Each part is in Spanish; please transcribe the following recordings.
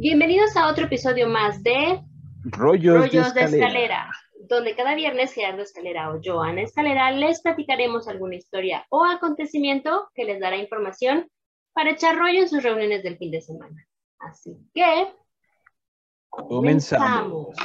Bienvenidos a otro episodio más de Rollos, Rollos de de escalera. Donde cada viernes Gerardo Escalera o Joana Escalera les platicaremos alguna historia o acontecimiento que les dará información para echar rollo en sus reuniones del fin de semana. Así que Comenzamos.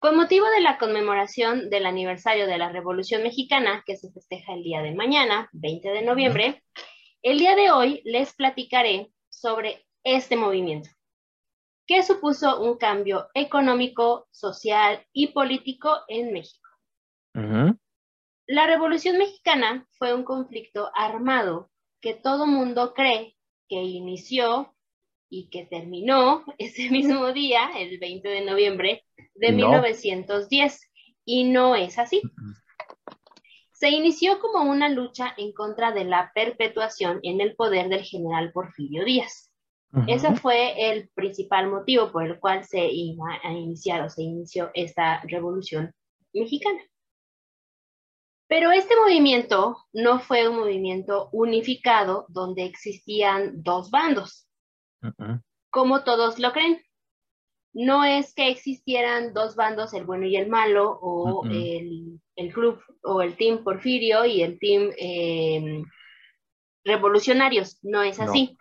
Con motivo de la conmemoración del aniversario de la Revolución Mexicana, que se festeja el día de mañana, 20 de noviembre, el día de hoy les platicaré sobre este movimiento, que supuso un cambio económico, social y político en México. La Revolución Mexicana fue un conflicto armado que todo mundo cree que inició y que terminó ese mismo día, el 20 de noviembre de No. 1910, y no es así. Se inició como una lucha en contra de la perpetuación en el poder del general Porfirio Díaz. Ujú. Ese fue el principal motivo por el cual se iba a iniciar o se inició esta revolución mexicana. Pero este movimiento no fue un movimiento unificado donde existían dos bandos, Como todos lo creen. No es que existieran dos bandos, el bueno y el malo, o el, el club o el team Porfirio y el team eh, revolucionarios. No es No. así.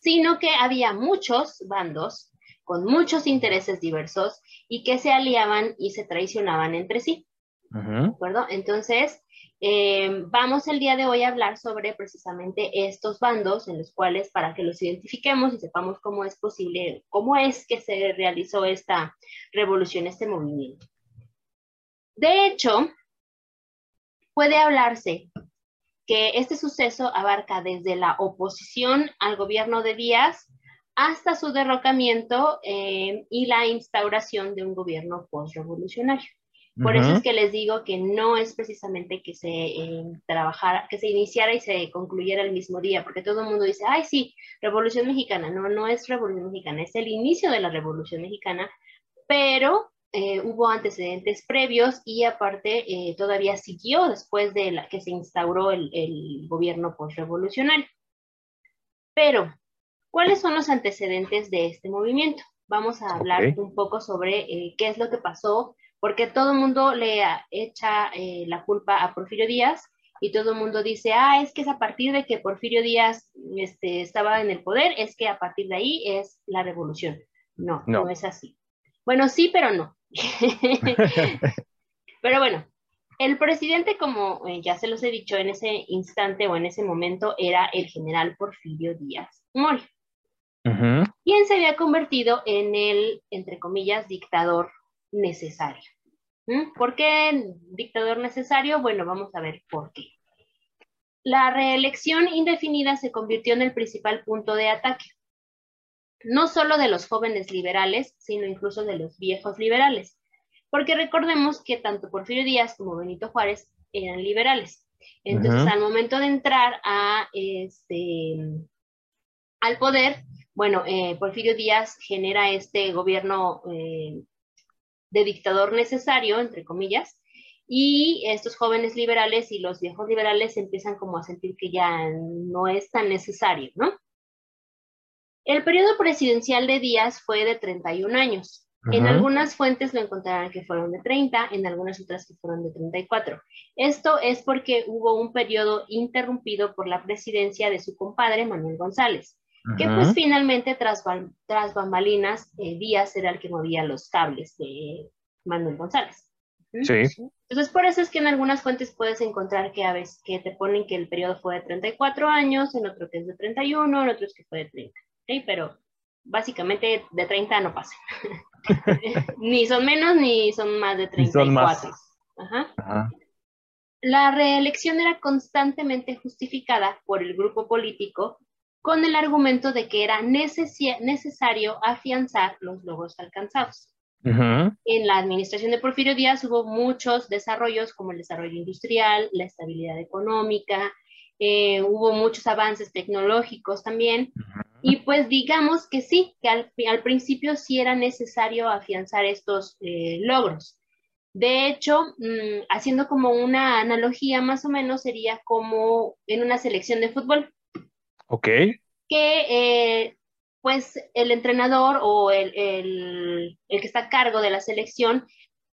Sino que había muchos bandos con muchos intereses diversos y que se aliaban y se traicionaban entre sí. ¿De acuerdo? Entonces, eh, vamos el día de hoy a hablar sobre precisamente estos bandos en los cuales, para que los identifiquemos y sepamos cómo es posible, cómo es que se realizó esta revolución, este movimiento. De hecho, puede hablarse que este suceso abarca desde la oposición al gobierno de Díaz hasta su derrocamiento eh, y la instauración de un gobierno postrevolucionario. Por eso es que les digo que no es precisamente que se eh, trabajara, que se iniciara y se concluyera el mismo día, porque todo el mundo dice, ay, sí, Revolución Mexicana. No, no es Revolución Mexicana, es el inicio de la Revolución Mexicana, pero eh, hubo antecedentes previos y aparte eh, todavía siguió después de la, que se instauró el, el gobierno postrevolucionario. Pero, ¿cuáles son los antecedentes de este movimiento? Vamos a hablar un poco sobre qué es lo que pasó, porque todo el mundo le echa eh, la culpa a Porfirio Díaz y todo el mundo dice, ah, es que es a partir de que Porfirio Díaz este, estaba en el poder, es que a partir de ahí es la revolución. No, no, No. es así. Bueno, sí, pero no. pero bueno, el presidente, como eh, ya se los he dicho en ese instante o en ese momento, era el general Porfirio Díaz Mori, Ujú. quien se había convertido en el, entre comillas, dictador necesario. ¿Mm? ¿Por qué dictador necesario? Bueno, vamos a ver por qué. La reelección indefinida se convirtió en el principal punto de ataque, no solo de los jóvenes liberales, sino incluso de los viejos liberales, porque recordemos que tanto Porfirio Díaz como Benito Juárez eran liberales. Entonces, al momento de entrar a este, al poder, bueno, eh, Porfirio Díaz genera este gobierno eh, de dictador necesario, entre comillas, y estos jóvenes liberales y los viejos liberales empiezan como a sentir que ya no es tan necesario, ¿no? El periodo presidencial de Díaz fue de 31 años. En Ujú. algunas fuentes lo encontrarán que fueron de 30, en algunas otras que fueron de 34. Esto es porque hubo un periodo interrumpido por la presidencia de su compadre Manuel González, que pues finalmente tras, tras bambalinas eh, Díaz era el que movía los cables de Manuel González. ¿Mm? Sí. Entonces, por eso es que en algunas fuentes puedes encontrar que a veces que te ponen que el periodo fue de 34 años, en otro que es de 31, en otros que fue de 30. ¿ok? Pero básicamente de 30 no pasa. ni son menos ni son más de Ni 34. son más. Ajá. Ajá. La reelección era constantemente justificada por el grupo político con el argumento de que era necesario afianzar los logros alcanzados. En la administración de Porfirio Díaz hubo muchos desarrollos como el desarrollo industrial, la estabilidad económica, eh, hubo muchos avances tecnológicos también. Y pues digamos que sí, que al, al principio sí era necesario afianzar estos eh, logros. De hecho, mmm, haciendo como una analogía más o menos, sería como en una selección de fútbol. Ok. Que eh, pues el entrenador o el, el, el, que está a cargo de la selección,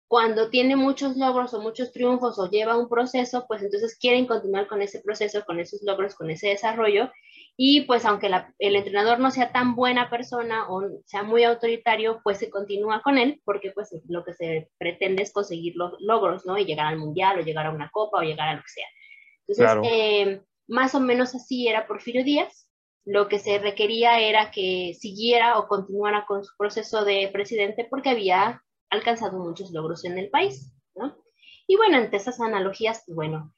cuando tiene muchos logros o muchos triunfos o lleva un proceso, pues entonces quieren continuar con ese proceso, con esos logros, con ese desarrollo. Y pues aunque la, el entrenador no sea tan buena persona o sea muy autoritario, pues se continúa con él porque pues lo que se pretende es conseguir los logros, ¿no? Y llegar al mundial o llegar a una copa o llegar a lo que sea. Entonces, claro. eh, más o menos así era Porfirio Díaz lo que se requería era que siguiera o continuara con su proceso de presidente porque había alcanzado muchos logros en el país, ¿no? Y bueno, ante esas analogías, pues bueno,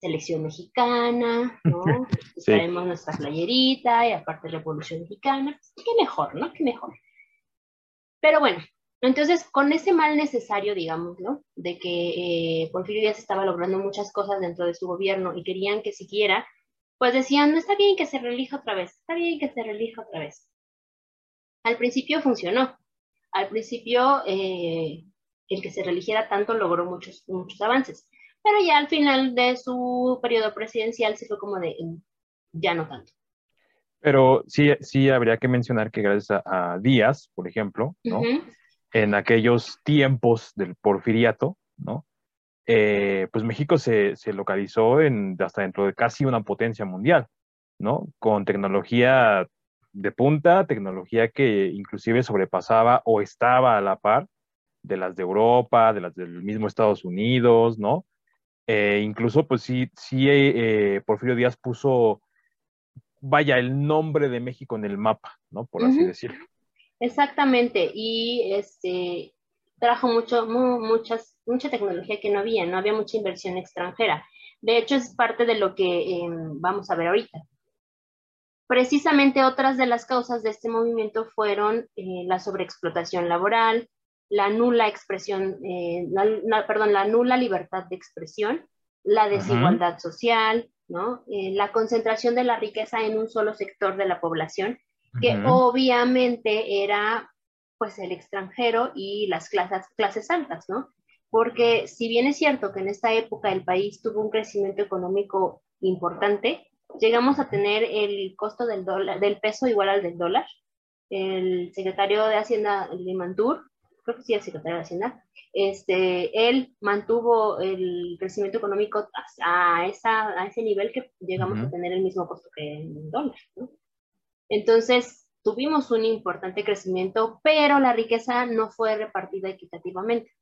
selección mexicana, ¿no? sí. Traemos nuestra playerita y aparte Revolución Mexicana, pues, qué mejor, ¿no? Qué mejor. Pero bueno, entonces con ese mal necesario, digamos, ¿no? De que eh, Porfirio Díaz estaba logrando muchas cosas dentro de su gobierno y querían que siguiera, pues decían, no está bien que se relija otra vez, está bien que se relija otra vez. Al principio funcionó. Al principio, eh, el que se religiera tanto logró muchos, muchos avances. Pero ya al final de su periodo presidencial se fue como de, ya no tanto. Pero sí, sí habría que mencionar que gracias a, a Díaz, por ejemplo, ¿no? Uh -huh. En aquellos tiempos del porfiriato, ¿no? Eh, pues México se, se localizó en, hasta dentro de casi una potencia mundial, ¿no? Con tecnología de punta, tecnología que inclusive sobrepasaba o estaba a la par de las de Europa, de las del mismo Estados Unidos, ¿no? Eh, incluso, pues sí, sí, eh, Porfirio Díaz puso, vaya, el nombre de México en el mapa, ¿no? Por así uh -huh. decirlo. Exactamente, y este trajo mucho, mu muchas, mucha tecnología que no había, no había mucha inversión extranjera. De hecho, es parte de lo que eh, vamos a ver ahorita. Precisamente otras de las causas de este movimiento fueron eh, la sobreexplotación laboral, la nula expresión, eh, la, la, perdón, la nula libertad de expresión, la desigualdad uh -huh. social, ¿no? Eh, la concentración de la riqueza en un solo sector de la población, que uh -huh. obviamente era pues el extranjero y las clases, clases altas, ¿no? Porque si bien es cierto que en esta época el país tuvo un crecimiento económico importante, llegamos a tener el costo del, dólar, del peso igual al del dólar. El secretario de Hacienda, Limantur, creo que sí, el secretario de Hacienda, este, él mantuvo el crecimiento económico a, esa, a ese nivel que llegamos uh -huh. a tener el mismo costo que el dólar, ¿no? Entonces, tuvimos un importante crecimiento, pero la riqueza no fue repartida equitativamente.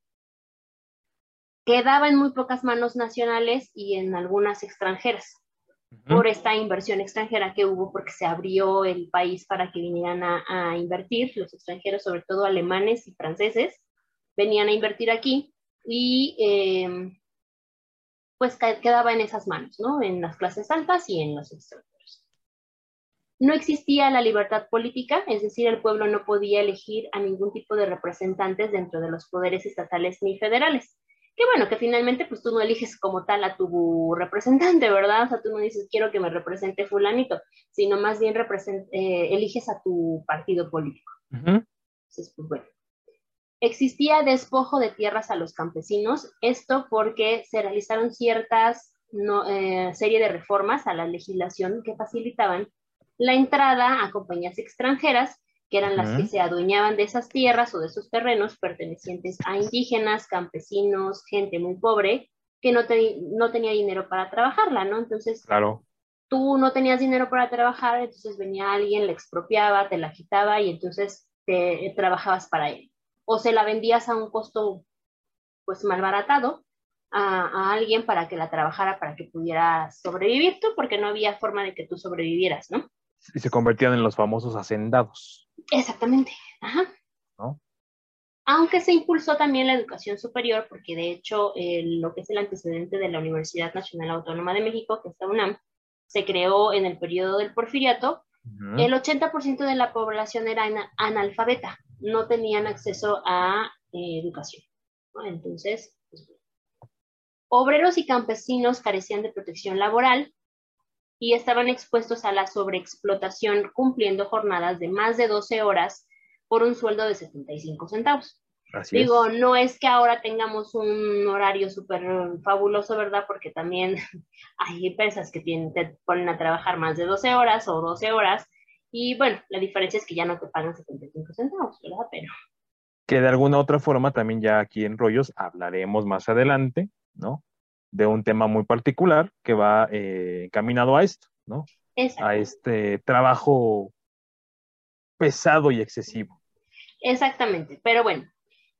Quedaba en muy pocas manos nacionales y en algunas extranjeras, uh -huh. por esta inversión extranjera que hubo, porque se abrió el país para que vinieran a, a invertir, los extranjeros, sobre todo alemanes y franceses, venían a invertir aquí y eh, pues quedaba en esas manos, ¿no? En las clases altas y en los extranjeros no existía la libertad política, es decir, el pueblo no podía elegir a ningún tipo de representantes dentro de los poderes estatales ni federales. Que bueno, que finalmente pues tú no eliges como tal a tu representante, ¿verdad? O sea, tú no dices quiero que me represente fulanito, sino más bien eh, eliges a tu partido político. Uh -huh. Entonces, pues bueno. Existía despojo de tierras a los campesinos, esto porque se realizaron ciertas no, eh, serie de reformas a la legislación que facilitaban la entrada a compañías extranjeras, que eran las uh -huh. que se adueñaban de esas tierras o de esos terrenos pertenecientes a indígenas, campesinos, gente muy pobre, que no, te, no tenía dinero para trabajarla, ¿no? Entonces, claro. tú no tenías dinero para trabajar, entonces venía alguien, la expropiaba, te la quitaba y entonces te trabajabas para él. O se la vendías a un costo, pues, malbaratado, a, a, alguien para que la trabajara, para que pudieras sobrevivir tú, porque no había forma de que tú sobrevivieras, ¿no? Y se convertían en los famosos hacendados. Exactamente. Ajá. ¿No? Aunque se impulsó también la educación superior, porque de hecho eh, lo que es el antecedente de la Universidad Nacional Autónoma de México, que es la UNAM, se creó en el periodo del porfiriato, uh -huh. el 80% de la población era analfabeta, no tenían acceso a eh, educación. ¿no? Entonces, pues, obreros y campesinos carecían de protección laboral, y estaban expuestos a la sobreexplotación cumpliendo jornadas de más de 12 horas por un sueldo de 75 centavos. Digo, no es que ahora tengamos un horario súper fabuloso, ¿verdad? Porque también hay empresas que tienen, te ponen a trabajar más de 12 horas o 12 horas. Y bueno, la diferencia es que ya no te pagan 75 centavos, ¿verdad? Pero. Que de alguna otra forma también ya aquí en Rollos hablaremos más adelante, ¿no? De un tema muy particular que va eh, encaminado a esto, ¿no? A este trabajo pesado y excesivo. Exactamente, pero bueno,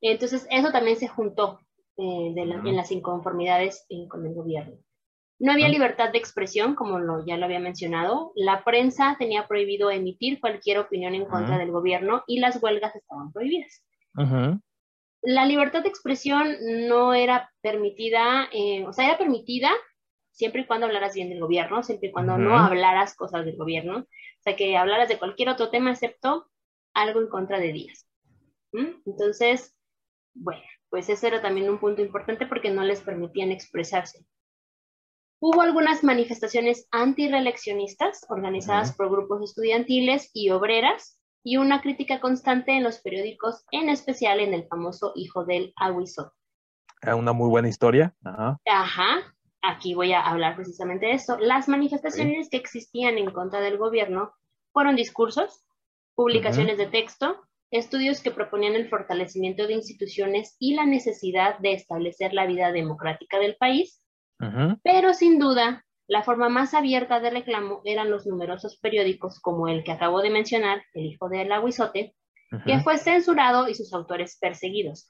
entonces, eso también se juntó eh, en las inconformidades eh, con el gobierno. No había libertad de expresión, como lo, ya lo había mencionado. La prensa tenía prohibido emitir cualquier opinión en contra del gobierno y las huelgas estaban prohibidas. La libertad de expresión no era permitida, eh, o sea, era permitida siempre y cuando hablaras bien del gobierno, siempre y cuando no hablaras cosas del gobierno, o sea, que hablaras de cualquier otro tema excepto algo en contra de Díaz. Entonces, bueno, pues ese era también un punto importante porque no les permitían expresarse. Hubo algunas manifestaciones antireeleccionistas organizadas por grupos estudiantiles y obreras y una crítica constante en los periódicos, en especial en el famoso Hijo del Aguizot. Una muy buena historia. Ajá. Aquí voy a hablar precisamente de eso. Las manifestaciones que existían en contra del gobierno fueron discursos, publicaciones de texto, estudios que proponían el fortalecimiento de instituciones y la necesidad de establecer la vida democrática del país, pero sin duda la forma más abierta de reclamo eran los numerosos periódicos como el que acabo de mencionar, El Hijo del Aguizote, que fue censurado y sus autores perseguidos.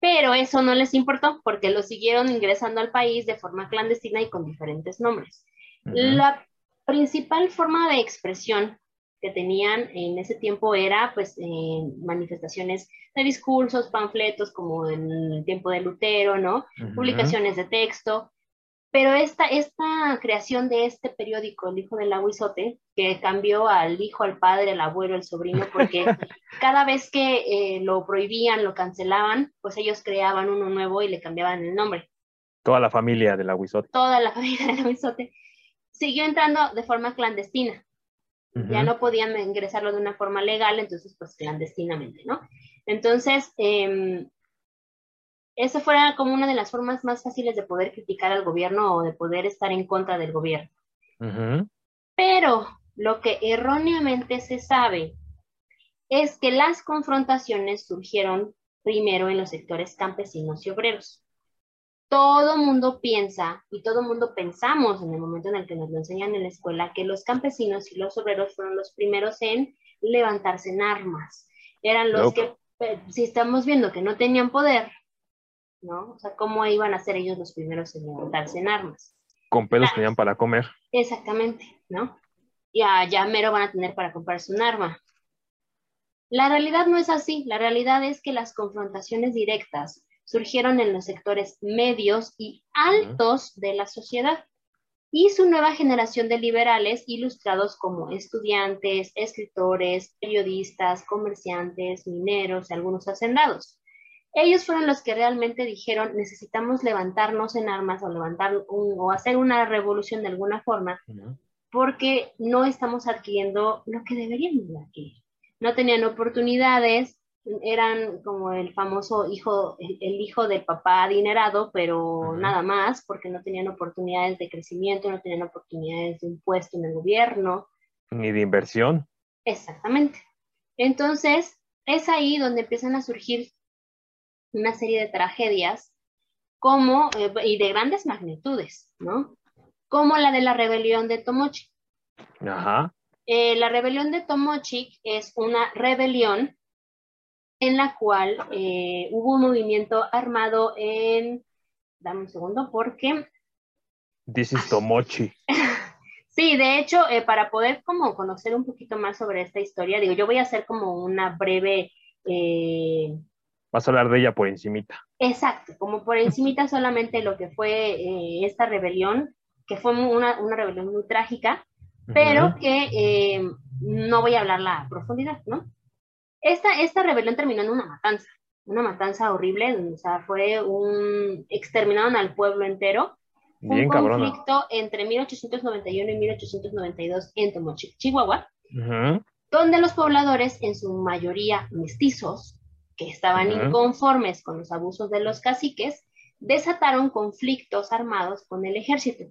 Pero eso no les importó porque lo siguieron ingresando al país de forma clandestina y con diferentes nombres. La principal forma de expresión que tenían en ese tiempo era pues manifestaciones de discursos, panfletos como en el tiempo de Lutero, ¿no? Publicaciones de texto. Pero esta, esta creación de este periódico, El Hijo del Aguizote, que cambió al hijo, al padre, al abuelo, al sobrino, porque cada vez que eh, lo prohibían, lo cancelaban, pues ellos creaban uno nuevo y le cambiaban el nombre. Toda la familia del Aguizote. Toda la familia del Aguizote. Siguió entrando de forma clandestina ya no podían ingresarlo de una forma legal, entonces pues clandestinamente, ¿no? Entonces, eh, esa fuera como una de las formas más fáciles de poder criticar al gobierno o de poder estar en contra del gobierno. Pero lo que erróneamente se sabe es que las confrontaciones surgieron primero en los sectores campesinos y obreros todo mundo piensa y todo mundo pensamos en el momento en el que nos lo enseñan en la escuela que los campesinos y los obreros fueron los primeros en levantarse en armas. Eran los que, eh, si estamos viendo que no tenían poder, ¿no? O sea, ¿cómo iban a ser ellos los primeros en levantarse en armas? Con pelos tenían para comer. Exactamente, ¿no? Ya, ya mero van a tener para comprarse un arma. La realidad no es así. La realidad es que las confrontaciones directas surgieron en los sectores medios y altos de la sociedad y su nueva generación de liberales ilustrados como estudiantes, escritores, periodistas, comerciantes, mineros y algunos hacendados. Ellos fueron los que realmente dijeron necesitamos levantarnos en armas o levantar o hacer una revolución de alguna forma porque no estamos adquiriendo lo que deberíamos adquirir. No tenían oportunidades, eran como el famoso hijo, el, hijo del papá adinerado, pero nada más, porque no tenían oportunidades de crecimiento, no tenían oportunidades de un puesto en el gobierno. Ni de inversión. Exactamente. Entonces, es ahí donde empiezan a surgir una serie de tragedias como, eh, y de grandes magnitudes, ¿no? Como la de la rebelión de Tomochi. Ajá. Eh, la rebelión de Tomochi es una rebelión en la cual eh, hubo un movimiento armado en, dame un segundo, porque... This is Tomochi. sí, de hecho, eh, para poder como conocer un poquito más sobre esta historia, digo, yo voy a hacer como una breve... Eh, Vas a hablar de ella por encimita. Exacto, como por encimita solamente lo que fue esta rebelión, que fue una, una rebelión muy trágica, pero que no voy a hablarla a profundidad, ¿no? Esta, esta rebelión terminó en una matanza, una matanza horrible, o sea, fue un, exterminaron al pueblo entero un conflicto entre 1891 y 1892 en Tomochic, Chihuahua, donde los pobladores, en su mayoría mestizos, que estaban inconformes con los abusos de los caciques, desataron conflictos armados con el ejército,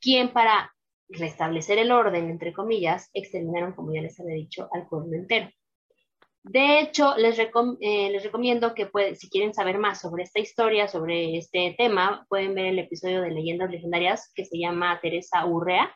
quien para restablecer el orden, entre comillas, exterminaron, como ya les había dicho, al pueblo entero. De hecho, les, eh, les recomiendo que si quieren saber más sobre esta historia, sobre este tema, pueden ver el episodio de Leyendas Legendarias que se llama Teresa Urrea.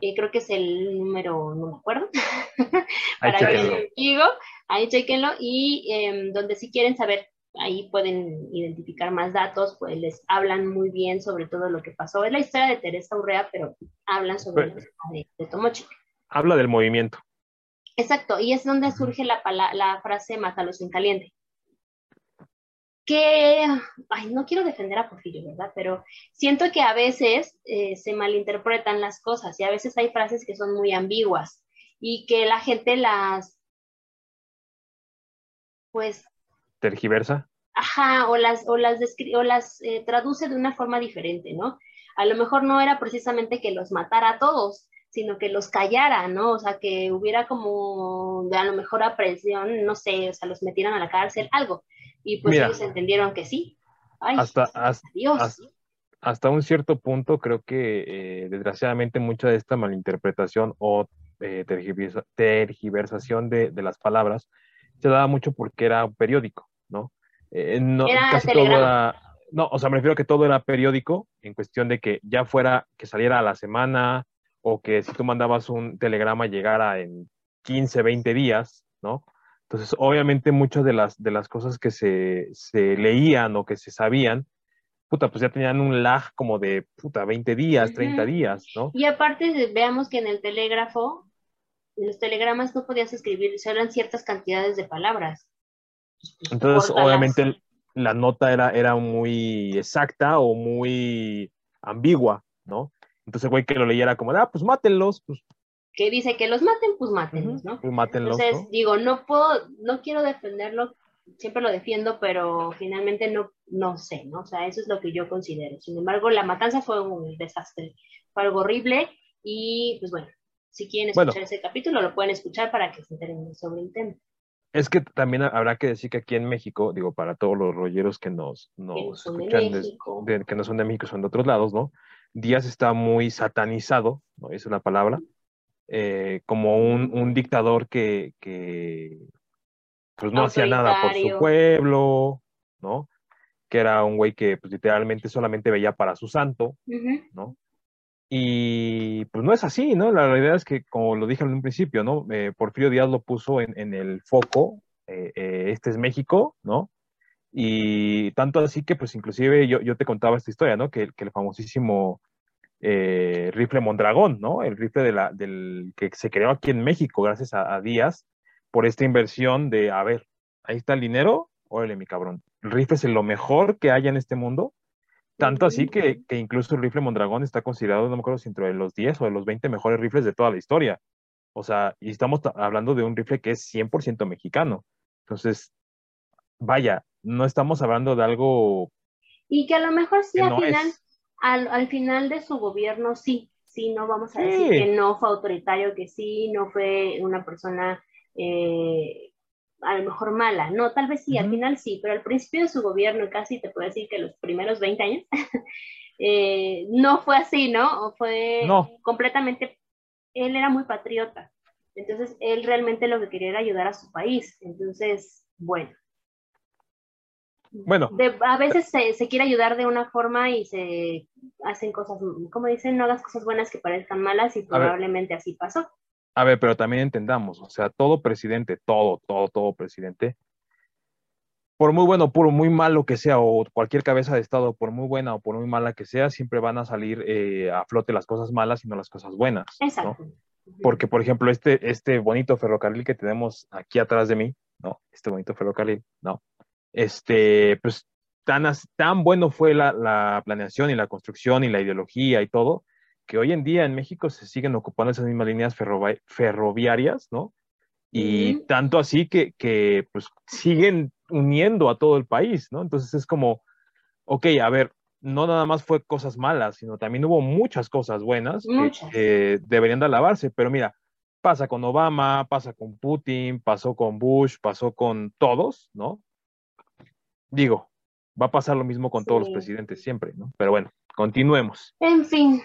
Eh, creo que es el número, no me acuerdo, para que lo digo, ahí chequenlo, y em, donde si quieren saber, ahí pueden identificar más datos, pues les hablan muy bien sobre todo lo que pasó. Es la historia de Teresa Urrea, pero hablan sobre la historia de, de Habla del movimiento. Exacto, y es donde surge la, la frase mátalos en caliente. Que, ay, no quiero defender a Porfirio, ¿verdad? Pero siento que a veces eh, se malinterpretan las cosas y a veces hay frases que son muy ambiguas y que la gente las, pues... Tergiversa. Ajá, o las, o las, o las eh, traduce de una forma diferente, ¿no? A lo mejor no era precisamente que los matara a todos, sino que los callara, ¿no? O sea, que hubiera como a lo mejor apresión, no sé, o sea, los metieran a la cárcel, algo. Y pues ellos entendieron que sí. hasta, hasta, un cierto punto creo que eh, desgraciadamente mucha de esta malinterpretación o eh, tergiversación de, las palabras se daba mucho porque era un periódico, ¿no? Eh, no era casi todo era, no, o sea, me refiero a que todo era periódico en cuestión de que ya fuera que saliera a la semana, o que si tú mandabas un telegrama llegara en 15, 20 días, ¿no? Entonces, obviamente muchas de las, de las cosas que se, se leían o que se sabían, puta, pues ya tenían un lag como de, puta, 20 días, 30 días, ¿no? Y aparte, veamos que en el telégrafo, en los telegramas no podías escribir, solo eran ciertas cantidades de palabras. Pues, Entonces, obviamente, la nota era, era muy exacta o muy ambigua, ¿no? Entonces, güey que lo leyera como, ah, pues mátenlos, pues. Que dice que los maten, pues mátenlos, ¿no? Pues mátenlos. Entonces, digo, no puedo, no quiero defenderlo, siempre lo defiendo, pero finalmente no, no sé, ¿no? O sea, eso es lo que yo considero. Sin embargo, la matanza fue un desastre, fue algo horrible y, pues bueno, si quieren escuchar ese capítulo, lo pueden escuchar para que se enteren sobre el tema. Es que también habrá que decir que aquí en México, digo, para todos los rolleros que nos, nos escuchan, que no son de México, son de otros lados, ¿no? Díaz está muy satanizado, ¿no? Esa es la palabra, eh, como un, dictador que, pues no hacía nada por su pueblo, ¿no? Que era un güey que pues, literalmente solamente veía para su santo, ¿no? Y pues no es así, ¿no? La realidad es que, como lo dije en un principio, ¿no? Eh, Porfirio Díaz lo puso en, el foco, eh, este es México, ¿no? Y tanto así que, pues, inclusive yo, yo te contaba esta historia, ¿no? Que, que el famosísimo eh, rifle Mondragón, ¿no? El rifle de la, del que se creó aquí en México gracias a, Díaz por esta inversión de, a ver, ahí está el dinero, órale, mi cabrón. El rifle es lo mejor que haya en este mundo. Tanto así que, que, incluso el rifle Mondragón está considerado, no me acuerdo si entre los 10 o de los 20 mejores rifles de toda la historia. O sea, y estamos hablando de un rifle que es 100% mexicano. Entonces, vaya, no estamos hablando de algo... Y que a lo mejor sí al final, al, final de su gobierno sí, sí, no vamos a decir que no fue autoritario, que sí, no fue una persona eh, a lo mejor mala, no, tal vez sí, al final sí, pero al principio de su gobierno, casi te puedo decir que los primeros 20 años, eh, no fue así, ¿no? O fue completamente, él era muy patriota, entonces él realmente lo que quería era ayudar a su país, entonces, bueno, bueno. a veces se, quiere ayudar de una forma y se hacen cosas, como dicen, no hagas cosas buenas que parezcan malas y probablemente así pasó. A ver, pero también entendamos, o sea, todo presidente, todo, todo, todo presidente, por muy bueno, por muy malo que sea, o cualquier cabeza de Estado, por muy buena o por muy mala que sea, siempre van a salir eh, a flote las cosas malas y no las cosas buenas. Exacto. Porque, por ejemplo, este, este bonito ferrocarril que tenemos aquí atrás de mí, ¿no? Este bonito ferrocarril, ¿no? este, pues tan, tan bueno fue la, planeación y la construcción y la ideología y todo, que hoy en día en México se siguen ocupando esas mismas líneas ferroviarias, ¿no? Y tanto así que, pues siguen uniendo a todo el país, ¿no? Entonces es como, ok, a ver, no nada más fue cosas malas, sino también hubo muchas cosas buenas que deberían de alabarse. Pero mira, pasa con Obama, pasa con Putin, pasó con Bush, pasó con todos, ¿no? Digo, va a pasar lo mismo con todos los presidentes siempre, ¿no? Pero bueno, continuemos. En fin,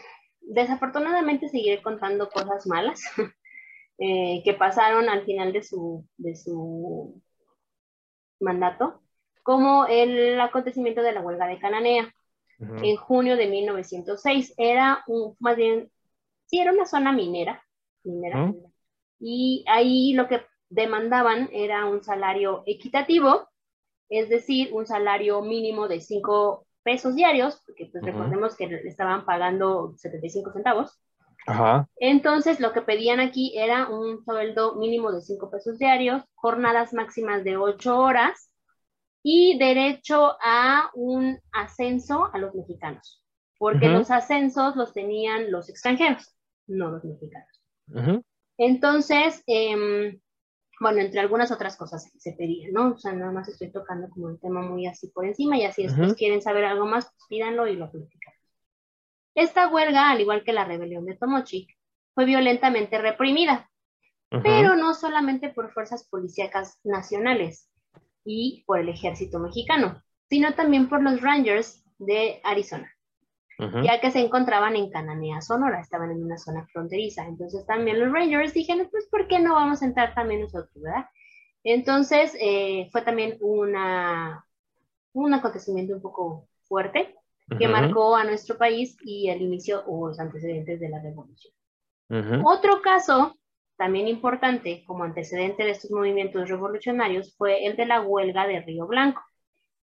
desafortunadamente seguiré contando cosas malas eh, que pasaron al final de su, de su mandato, como el acontecimiento de la huelga de Cananea en junio de 1906. Era un, más bien, sí, era una zona minera, minera, y ahí lo que demandaban era un salario equitativo, es decir, un salario mínimo de 5 pesos diarios, porque pues recordemos que le estaban pagando 75 centavos. Ajá. Entonces, lo que pedían aquí era un sueldo mínimo de 5 pesos diarios, jornadas máximas de 8 horas y derecho a un ascenso a los mexicanos, porque los ascensos los tenían los extranjeros, no los mexicanos. Ajá. Entonces, em, bueno, entre algunas otras cosas se pedían, ¿no? O sea, nada más estoy tocando como el tema muy así por encima y así después quieren saber algo más, pues pídanlo y lo platicamos. Esta huelga, al igual que la rebelión de Tomochic, fue violentamente reprimida, pero no solamente por fuerzas policíacas nacionales y por el ejército mexicano, sino también por los Rangers de Arizona ya que se encontraban en Cananea, Sonora, estaban en una zona fronteriza. Entonces también los Rangers dijeron, pues, ¿por qué no vamos a entrar también nosotros, verdad? Entonces eh, fue también una, un acontecimiento un poco fuerte que marcó a nuestro país y el inicio o los antecedentes de la revolución. Otro caso también importante como antecedente de estos movimientos revolucionarios fue el de la huelga de Río Blanco,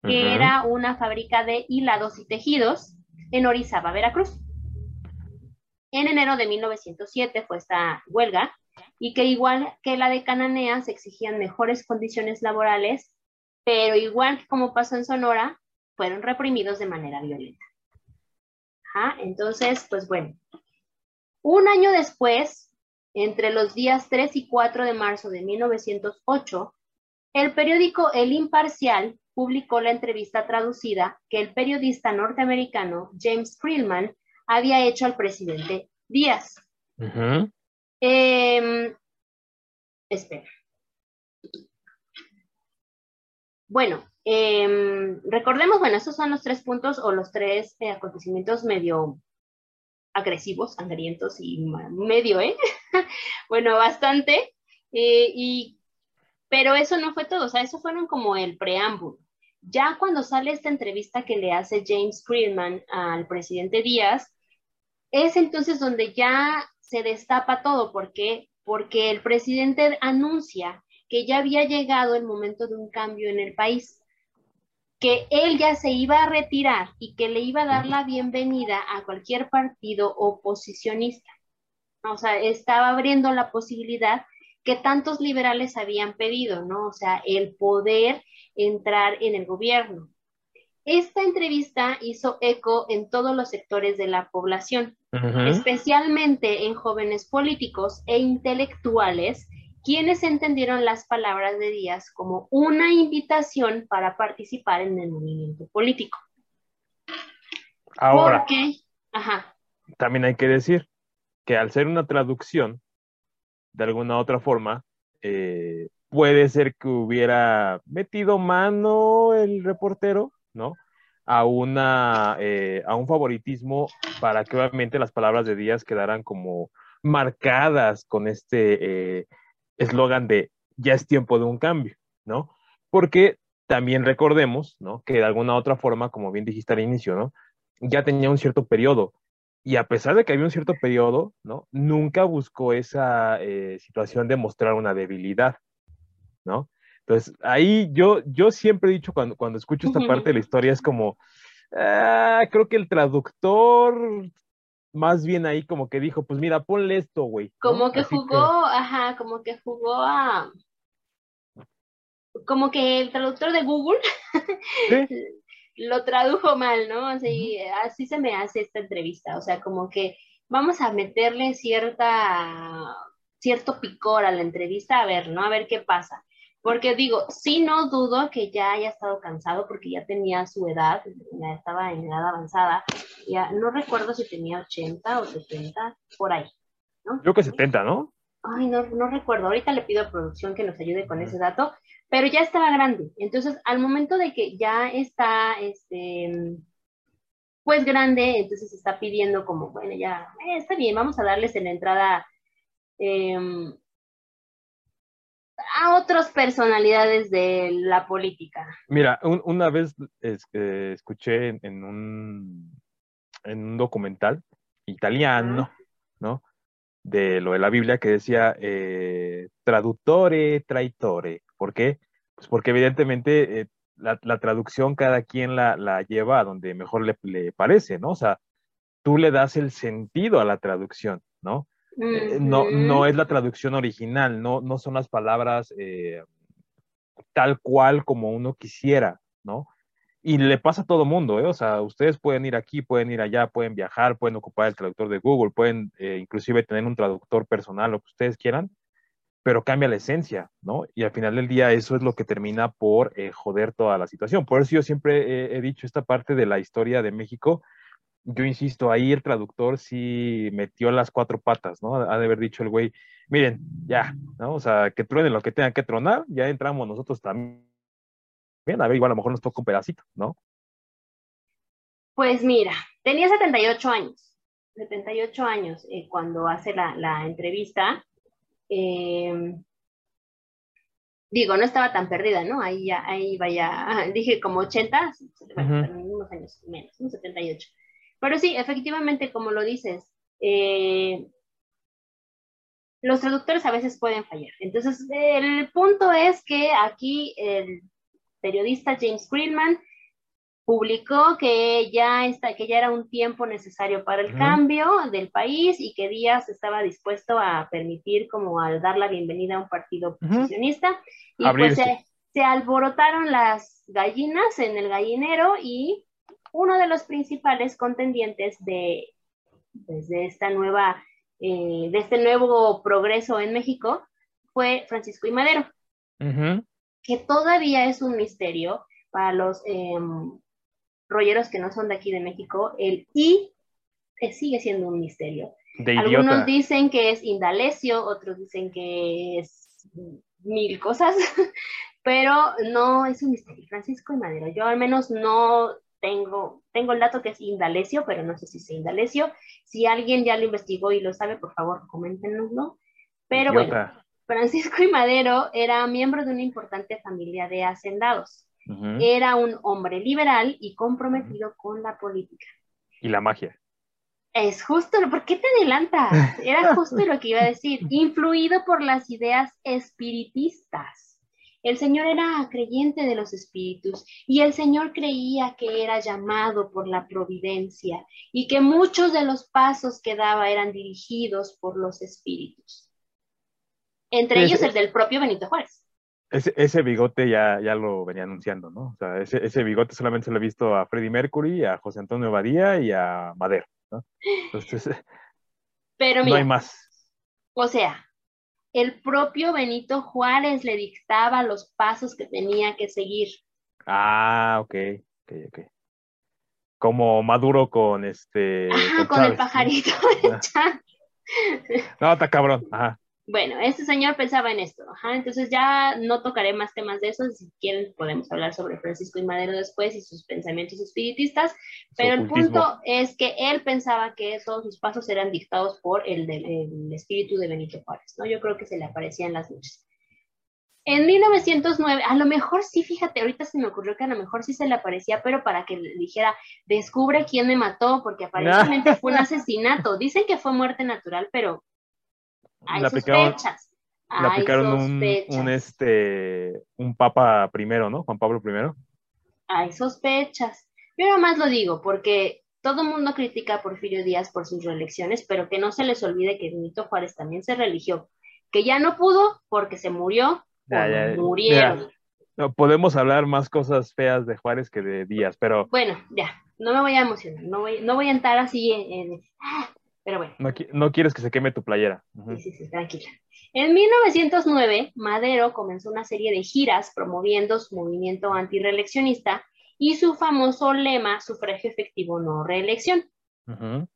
que era una fábrica de hilados y tejidos en Orizaba, Veracruz. En enero de 1907 fue esta huelga y que igual que la de Cananea se exigían mejores condiciones laborales, pero igual que como pasó en Sonora, fueron reprimidos de manera violenta. entonces, pues bueno, un año después, entre los días 3 y 4 de marzo de 1908, el periódico El Imparcial publicó la entrevista traducida que el periodista norteamericano James Krillman había hecho al presidente Díaz. Em, espera. Bueno, em, recordemos, bueno, estos son los tres puntos o los tres eh, acontecimientos medio agresivos, sangrientos y medio, ¿eh? bueno, bastante. Eh, y, pero eso no fue todo, o sea, eso fueron como el preámbulo. Ya cuando sale esta entrevista que le hace James Friedman al presidente Díaz, es entonces donde ya se destapa todo. ¿Por qué? Porque el presidente anuncia que ya había llegado el momento de un cambio en el país, que él ya se iba a retirar y que le iba a dar la bienvenida a cualquier partido oposicionista. O sea, estaba abriendo la posibilidad que tantos liberales habían pedido, ¿no? O sea, el poder entrar en el gobierno. Esta entrevista hizo eco en todos los sectores de la población, especialmente en jóvenes políticos e intelectuales, quienes entendieron las palabras de Díaz como una invitación para participar en el movimiento político. Ahora, Ajá. también hay que decir que al ser una traducción, de alguna otra forma, eh, puede ser que hubiera metido mano el reportero, ¿no? A, una, eh, a un favoritismo para que obviamente las palabras de Díaz quedaran como marcadas con este eh, eslogan de ya es tiempo de un cambio, ¿no? Porque también recordemos, ¿no? Que de alguna otra forma, como bien dijiste al inicio, ¿no? Ya tenía un cierto periodo. Y a pesar de que había un cierto periodo, ¿no? Nunca buscó esa eh, situación de mostrar una debilidad, ¿no? Entonces, ahí yo, yo siempre he dicho cuando, cuando escucho esta parte de la historia es como, ah, creo que el traductor más bien ahí como que dijo, pues mira, ponle esto, güey. Como que jugó, ajá, como que jugó a... Como que el traductor de Google lo tradujo mal, ¿no? Así, así se me hace esta entrevista, o sea, como que vamos a meterle cierta, cierto picor a la entrevista, a ver, ¿no? A ver qué pasa Porque digo, sí no dudo que ya haya estado cansado porque ya tenía su edad, ya estaba en edad avanzada. Ya no recuerdo si tenía 80 o 70, por ahí. ¿no? Creo que 70, ¿no? Ay, no, no recuerdo. Ahorita le pido a producción que nos ayude con ese dato, pero ya estaba grande. Entonces, al momento de que ya está, este, pues grande, entonces está pidiendo como, bueno, ya, eh, está bien, vamos a darles en la entrada eh, a otras personalidades de la política. Mira, una vez escuché en, un, en un documental italiano, ¿no? De lo de la Biblia que decía eh, traductore, traitore. ¿Por qué? Pues porque evidentemente eh, la, traducción cada quien la, la, lleva a donde mejor le, le parece, ¿no? O sea, tú le das el sentido a la traducción, ¿no? Eh, no, no es la traducción original, no, no son las palabras eh, tal cual como uno quisiera, ¿no? Y le pasa a todo mundo, ¿eh? O sea, ustedes pueden ir aquí, pueden ir allá, pueden viajar, pueden ocupar el traductor de Google, pueden eh, inclusive tener un traductor personal, lo que ustedes quieran, pero cambia la esencia, ¿no? Y al final del día eso es lo que termina por joder toda la situación. Por eso yo siempre he dicho esta parte de la historia de México, yo insisto, ahí el traductor sí metió las cuatro patas, ¿no? Ha de haber dicho el güey, miren, ya, ¿no? O sea, que truene lo que tenga que tronar, ya entramos nosotros también. Bien, a ver, igual a lo mejor nos toca un pedacito, ¿no? Pues mira, tenía 78 años, 78 años eh, cuando hace la, entrevista. Em, digo, no estaba tan perdida, ¿no? Ahí ya, ahí vaya, dije como 80, unos años menos, 78. Pero sí, efectivamente, como lo dices, eh, los traductores a veces pueden fallar. Entonces, el punto es que aquí el periodista James Greenman publicó que ya, está, que ya era un tiempo necesario para el cambio del país y que Díaz estaba dispuesto a permitir como al dar la bienvenida a un partido oposicionista. Y pues se, se alborotaron las gallinas en el gallinero y uno de los principales contendientes de, pues, esta nueva, eh, de este nuevo progreso en México fue Francisco y Madero, que todavía es un misterio para los em, rolleros que no son de aquí de México. El I sigue siendo un misterio. Algunos dicen que es Indalecio, otros dicen que es mil cosas, pero no es un misterio. Francisco y Madero, yo al menos no tengo, tengo el dato que es Indalecio, pero no sé si es Indalecio. Si alguien ya lo investigó y lo sabe, por favor, coméntenoslo. Pero bueno, Francisco y Madero era miembro de una importante familia de hacendados. Era un hombre liberal y comprometido con la política. Y la magia. Es justo, ¿por qué te adelantas? Era justo lo que iba a decir. Influido por las ideas espiritistas. El Señor era creyente de los espíritus y el Señor creía que era llamado por la providencia y que muchos de los pasos que daba eran dirigidos por los espíritus. Entre ellos el del propio Benito Juárez. Ese, bigote ya, ya lo venía anunciando, ¿no? O sea, ese, bigote solamente se lo he visto a Freddie Mercury, a José Antonio Badía y a Madero, ¿no? Entonces, Pero no hay más. O sea, el propio Benito Juárez le dictaba los pasos que tenía que seguir. Ah, ok, ok, ok. Como Maduro con este. con, el pajarito. no, está cabrón. Ajá. Bueno, este señor pensaba en esto, entonces ya no tocaré más temas de eso, si quieren podemos hablar sobre Francisco y Madero después y sus pensamientos espiritistas, pero el punto es que él pensaba que todos sus pasos eran dictados por el, espíritu de Benito Juárez, ¿no? Yo creo que se le aparecían las noches. En 1909, a lo mejor sí, fíjate, ahorita se me ocurrió que a lo mejor sí se le aparecía, pero para que le dijera, descubre quién me mató, porque aparentemente fue un asesinato. Dicen que fue muerte natural, pero hay sospechas. Le aplicaron un, un, este, un papa primero, ¿no? Juan Pablo I. Hay sospechas. Yo nada más lo digo porque todo el mundo critica a Porfirio Díaz por sus reelecciones, pero que no se les olvide que Benito Juárez también se religió, que ya no pudo porque se murió, murieron. no, podemos hablar más cosas feas de Juárez que de Díaz, pero... Bueno, ya, no me voy a emocionar, no voy, no voy a entrar así en... Ah, Pero bueno. No, quieres que se queme tu playera. Sí, sí, sí, tranquila. En 1909, Madero comenzó una serie de giras promoviendo su movimiento antireeleccionista y su famoso lema, sufragio efectivo, no reelección.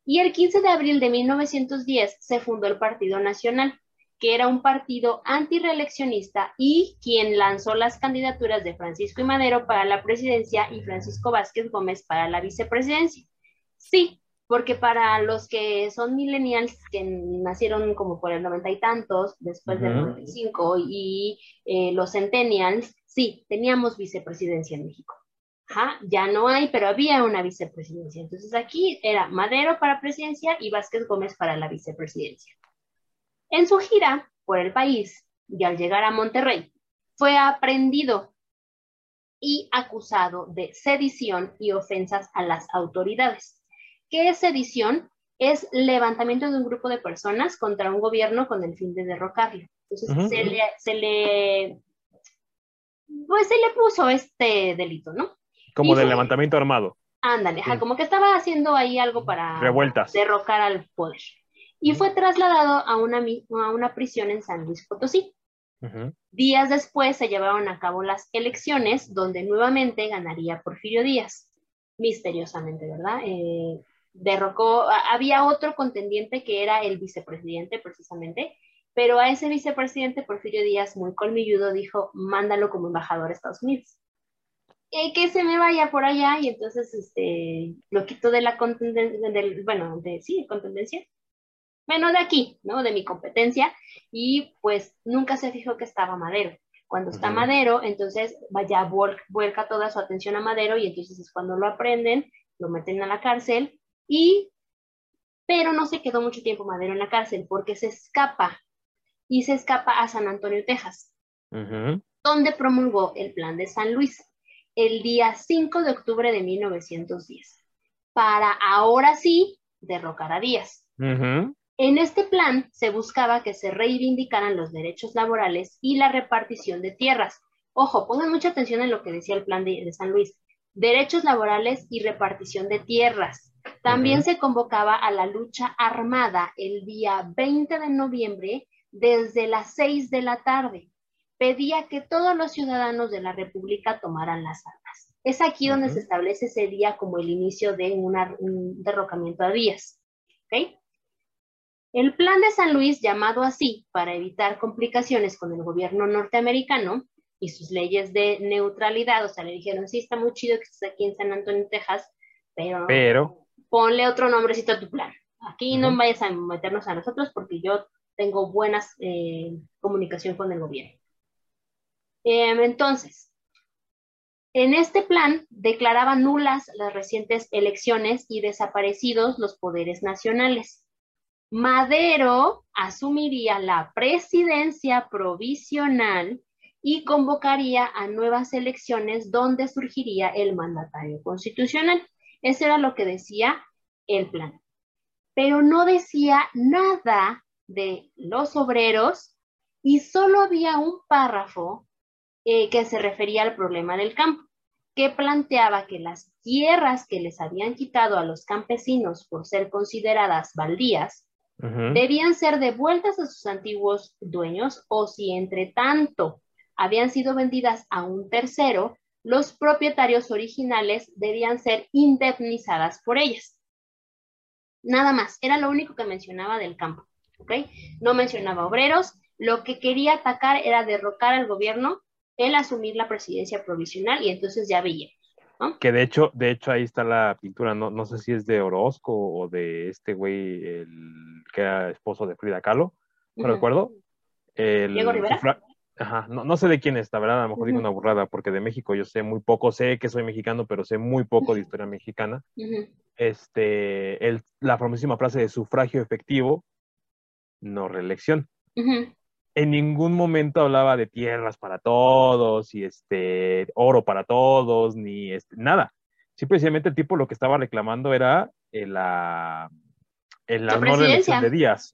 Y el 15 de abril de 1910 se fundó el Partido Nacional, que era un partido antireeleccionista y quien lanzó las candidaturas de Francisco y Madero para la presidencia y Francisco Vázquez Gómez para la vicepresidencia. Sí, porque para los que son millennials que nacieron como por el noventa y tantos, después del 95, y eh, los centennials, sí, teníamos vicepresidencia en México ya no hay, pero había una vicepresidencia. Entonces aquí era Madero para presidencia y Vázquez Gómez para la vicepresidencia. En su gira por el país y al llegar a Monterrey, fue aprendido y acusado de sedición y ofensas a las autoridades. ¿Qué es sedición? Es levantamiento de un grupo de personas contra un gobierno con el fin de derrocarlo. Entonces se, le, se le, pues se le puso este delito, ¿no? Como del levantamiento armado. Ándale, como que estaba haciendo ahí algo para Revueltas. derrocar al poder. Y fue trasladado a una, a una prisión en San Luis Potosí. Días después se llevaron a cabo las elecciones, donde nuevamente ganaría Porfirio Díaz. Misteriosamente, ¿verdad? Eh, derrocó, había otro contendiente que era el vicepresidente, precisamente, pero a ese vicepresidente Porfirio Díaz, muy colmilludo, dijo: mándalo como embajador a Estados Unidos. Eh, que se me vaya por allá y entonces este, lo quito de la contendencia, del, bueno, de, sí, contendencia, bueno, de aquí, ¿no? De mi competencia y pues nunca se fijó que estaba Madero. Cuando está Madero, entonces vaya, vuelca toda su atención a Madero y entonces es cuando lo aprenden, lo meten a la cárcel y, pero no se quedó mucho tiempo Madero en la cárcel porque se escapa y se escapa a San Antonio, Texas, donde promulgó el plan de San Luis el día 5 de octubre de 1910, para ahora sí derrocar a Díaz. En este plan se buscaba que se reivindicaran los derechos laborales y la repartición de tierras. Ojo, pongan mucha atención en lo que decía el plan de, San Luis. Derechos laborales y repartición de tierras. También se convocaba a la lucha armada el día 20 de noviembre desde las 6 de la tarde pedía que todos los ciudadanos de la República tomaran las armas. Es aquí donde se establece ese día como el inicio de un derrocamiento a Díaz. El plan de San Luis, llamado así para evitar complicaciones con el gobierno norteamericano y sus leyes de neutralidad, o sea, le dijeron, sí, está muy chido que estés aquí en San Antonio, Texas, pero, pero... ponle otro nombrecito a tu plan. Aquí no vayas a meternos a nosotros porque yo tengo buena eh, comunicación con el gobierno. Em, entonces, en este plan declaraba nulas las recientes elecciones y desaparecidos los poderes nacionales. Madero asumiría la presidencia provisional y convocaría a nuevas elecciones donde surgiría el mandatario constitucional. Eso era lo que decía el plan. Pero no decía nada de los obreros y solo había un párrafo eh, que se refería al problema del campo, que planteaba que las tierras que les habían quitado a los campesinos por ser consideradas baldías debían ser devueltas a sus antiguos dueños o si entre tanto habían sido vendidas a un tercero, los propietarios originales debían ser indemnizadas por ellas. Nada más, era lo único que mencionaba del campo, ¿ok? No mencionaba obreros, lo que quería atacar era derrocar al gobierno el asumir la presidencia provisional y entonces ya veía. Que de hecho, de hecho ahí está la pintura, no, no sé si es de Orozco o de este güey, el que era esposo de Frida Kahlo, no recuerdo. Diego Rivera. Ajá, no, sé de quién es, la verdad, a lo mejor digo una burrada, porque de México yo sé muy poco, sé que soy mexicano, pero sé muy poco de historia mexicana. Este, el, la famosísima frase de sufragio efectivo, no reelección. En ningún momento hablaba de tierras para todos y este oro para todos, ni este, nada. Simplemente el tipo lo que estaba reclamando era la, el la, no reelección de Díaz.